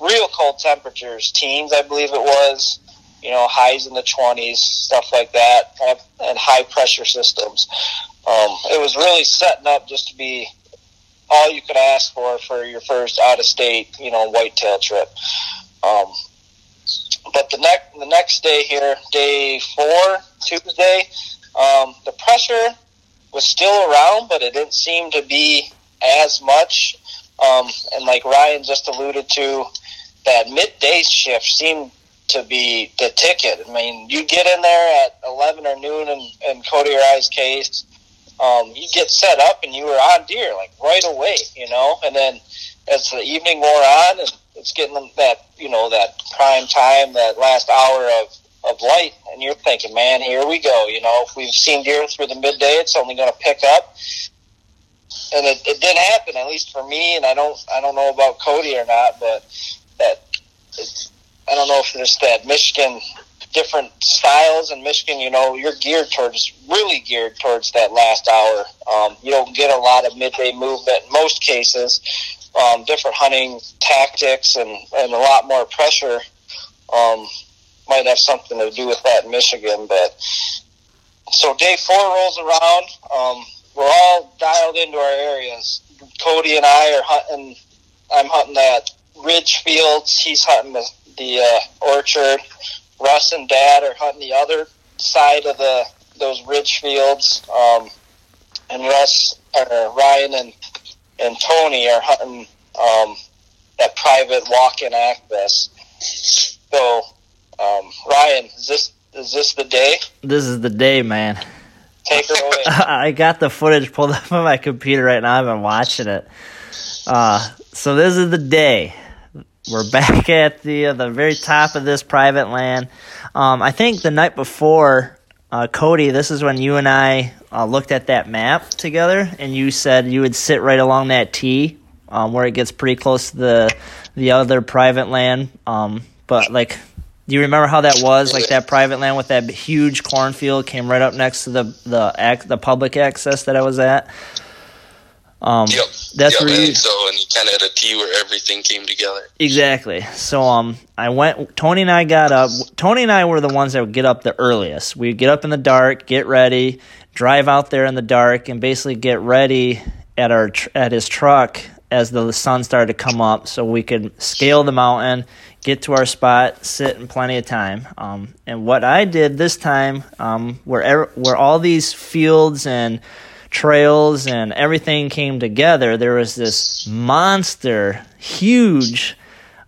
Real cold temperatures, teens, I believe it was. You know, highs in the twenties, stuff like that, and high pressure systems. Um, it was really setting up just to be all you could ask for for your first out of state, you know, whitetail trip. Um, but the next the next day here, day four, Tuesday, um, the pressure was still around, but it didn't seem to be as much. Um, and like Ryan just alluded to, that midday shift seemed to be the ticket. I mean, you get in there at 11 or noon in, in Cody I's case, um, you get set up and you were on deer like right away, you know, and then as the evening wore on and it's getting that, you know, that prime time, that last hour of, of light and you're thinking, man, here we go. You know, if we've seen deer through the midday, it's only going to pick up and it, it didn't happen at least for me. And I don't I don't know about Cody or not, but that it's, I don't know if it's that Michigan different styles in Michigan. You know, you're geared towards really geared towards that last hour. Um, you don't get a lot of midday movement in most cases. Um, different hunting tactics and, and a lot more pressure um, might have something to do with that in Michigan. But so day four rolls around. Um, we're all dialed into our areas. Cody and I are hunting. I'm hunting that ridge fields. He's hunting the, the uh, orchard. Russ and Dad are hunting the other side of the those ridge fields. Um, and Russ or Ryan and and Tony are hunting um, that private walk-in access. So, um, Ryan, is this is this the day? This is the day, man. Take her away. I got the footage pulled up on my computer right now. I've been watching it. Uh, so this is the day. We're back at the uh, the very top of this private land. Um, I think the night before, uh, Cody, this is when you and I uh, looked at that map together, and you said you would sit right along that T um, where it gets pretty close to the the other private land. Um, but like do you remember how that was? Like that private land with that huge cornfield came right up next to the the the public access that I was at. Um, yep. That's yep. where you. And so and you kind of had a T where everything came together. Exactly. So um, I went. Tony and I got up. Tony and I were the ones that would get up the earliest. We'd get up in the dark, get ready, drive out there in the dark, and basically get ready at our at his truck as the sun started to come up, so we could scale the mountain, get to our spot, sit in plenty of time. Um, and what I did this time, um, where where all these fields and trails and everything came together, there was this monster, huge.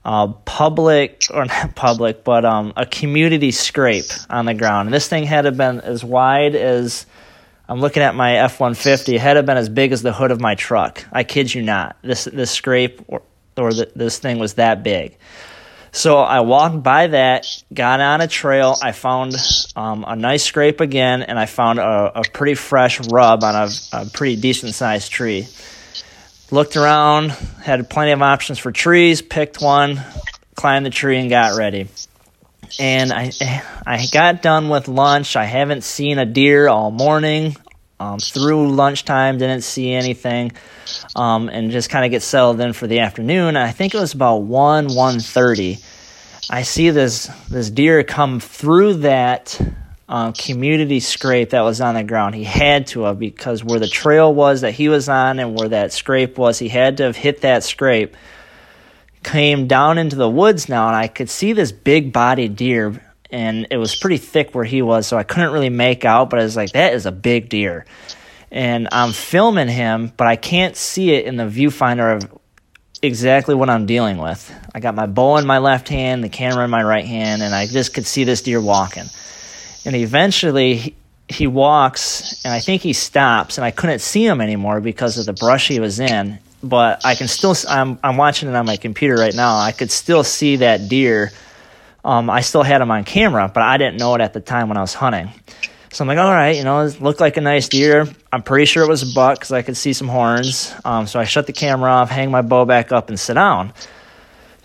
Uh, public or not public, but um, a community scrape on the ground. And this thing had to have been as wide as I'm looking at my F 150. It had to have been as big as the hood of my truck. I kid you not. This this scrape or, or the, this thing was that big. So I walked by that, got on a trail. I found um, a nice scrape again, and I found a, a pretty fresh rub on a, a pretty decent sized tree. Looked around, had plenty of options for trees, picked one, climbed the tree, and got ready. And I I got done with lunch. I haven't seen a deer all morning. Um, through lunchtime, didn't see anything, um, and just kind of get settled in for the afternoon. I think it was about one one thirty. I see this this deer come through that um, community scrape that was on the ground. He had to have because where the trail was that he was on and where that scrape was, he had to have hit that scrape. Came down into the woods now, and I could see this big bodied deer and it was pretty thick where he was, so I couldn't really make out. But I was like, that is a big deer, and I'm filming him, but I can't see it in the viewfinder of exactly what I'm dealing with. I got my bow in my left hand, the camera in my right hand, and I just could see this deer walking. And eventually, he, he walks, and I think he stops, and I couldn't see him anymore because of the brush he was in. But I can still, I'm, I'm watching it on my computer right now. I could still see that deer um, I still had him on camera, but I didn't know it at the time when I was hunting. So I'm like, all right, you know, it looked like a nice deer. I'm pretty sure it was a buck because I could see some horns. Um, so I shut the camera off, hang my bow back up, and sit down.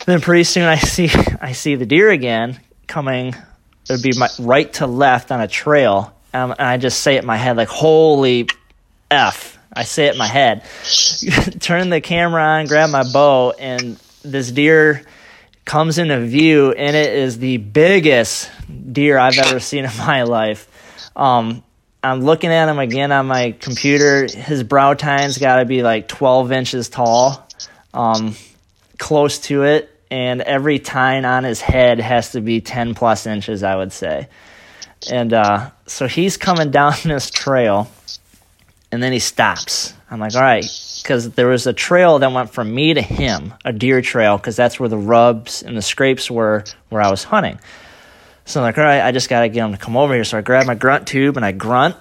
Then pretty soon I see I see the deer again coming. It would be my right to left on a trail, um, and I just say it in my head like, "Holy f!" I say it in my head. Turn the camera on, grab my bow, and this deer comes into view, and it is the biggest deer I've ever seen in my life. Um, I'm looking at him again on my computer. His brow tine's got to be like 12 inches tall, um, close to it, and every tine on his head has to be 10 plus inches, I would say. And uh, so he's coming down this trail, and then he stops. I'm like, all right, because there was a trail that went from me to him, a deer trail, because that's where the rubs and the scrapes were where I was hunting. So I'm like, all right, I just got to get him to come over here. So I grab my grunt tube and I grunt.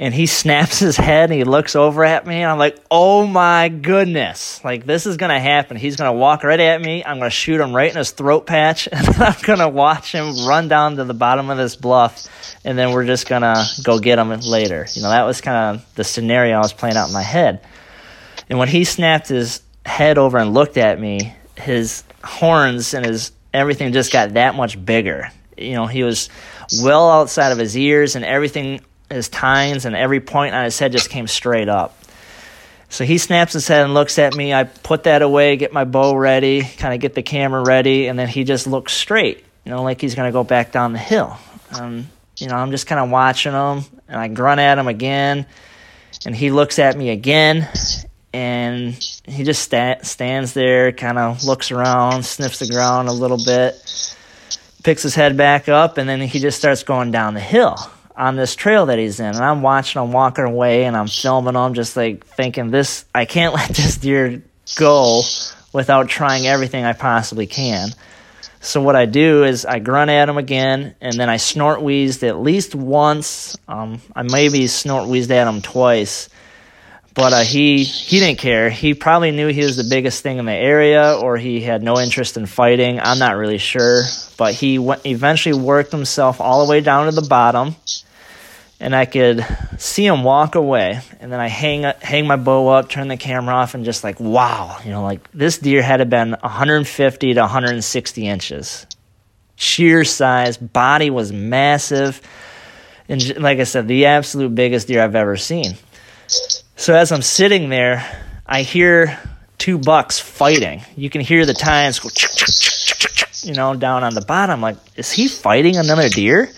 And he snaps his head and he looks over at me. And I'm like, oh my goodness. Like, this is going to happen. He's going to walk right at me. I'm going to shoot him right in his throat patch. And then I'm going to watch him run down to the bottom of this bluff. And then we're just going to go get him later. You know, that was kind of the scenario I was playing out in my head. And when he snapped his head over and looked at me, his horns and his everything just got that much bigger. You know, he was well outside of his ears and everything, his tines and every point on his head just came straight up. So he snaps his head and looks at me. I put that away, get my bow ready, kind of get the camera ready, and then he just looks straight, you know, like he's going to go back down the hill. Um, you know, I'm just kind of watching him, and I grunt at him again, and he looks at me again, and he just sta- stands there, kind of looks around, sniffs the ground a little bit, picks his head back up, and then he just starts going down the hill on this trail that he's in. And I'm watching him walking away, and I'm filming him, just like thinking, "This, I can't let this deer go without trying everything I possibly can." So what I do is I grunt at him again, and then I snort wheezed at least once. Um, I maybe snort wheezed at him twice but uh, he he didn't care. He probably knew he was the biggest thing in the area, or he had no interest in fighting. I'm not really sure, but he went, eventually worked himself all the way down to the bottom, and I could see him walk away. And then I hang hang my bow up, turn the camera off, and just like wow, you know, like this deer had to been 150 to 160 inches, sheer size, body was massive, and like I said, the absolute biggest deer I've ever seen. So as I'm sitting there, I hear two bucks fighting. You can hear the tines go, you know, down on the bottom. Like, is he fighting another deer?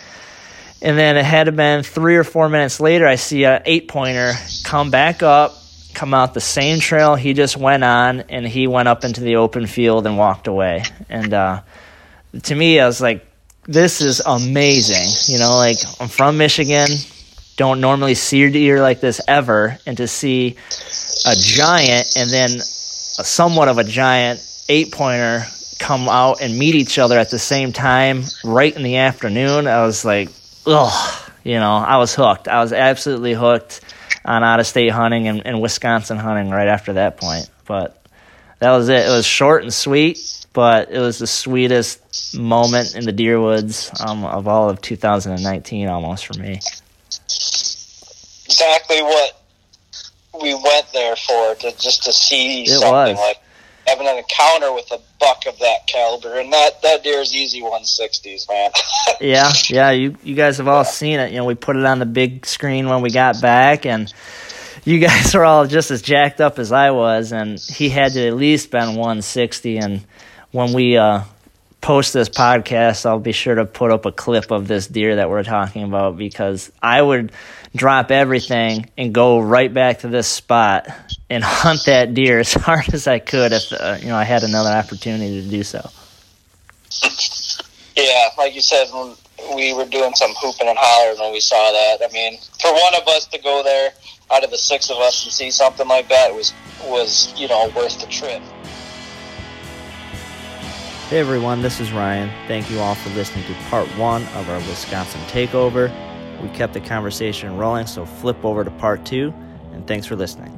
And then it had been three or four minutes later, I see a eight pointer come back up, come out the same trail he just went on, and he went up into the open field and walked away. And uh, to me, I was like, this is amazing. You know, like I'm from Michigan don't normally see a deer like this ever, and to see a giant and then a somewhat of a giant eight pointer come out and meet each other at the same time right in the afternoon, I was like, ugh, you know, I was hooked. I was absolutely hooked on out of state hunting and, and Wisconsin hunting right after that point. But that was it. It was short and sweet, but it was the sweetest moment in the deer woods um, of all of 2019 almost for me exactly what we went there for to just to see It something was. like having an encounter with a buck of that caliber, and that that deer is easy 160s, man. Yeah, yeah, you you guys have all seen it. You know, we put it on the big screen when we got back, and you guys are all just as jacked up as I was, and he had to at least been 160. And when we uh, post this podcast, I'll be sure to put up a clip of this deer that we're talking about because I would drop everything and go right back to this spot and hunt that deer as hard as I could if uh, you know I had another opportunity to do so. yeah, like you said, we were doing some hooping and hollering when we saw that. I mean, for one of us to go there out of the six of us and see something like that was was you know worth the trip. Hey everyone, this is Ryan. Thank you all for listening to part one of our Wisconsin takeover. We kept the conversation rolling, so flip over to part two, and thanks for listening.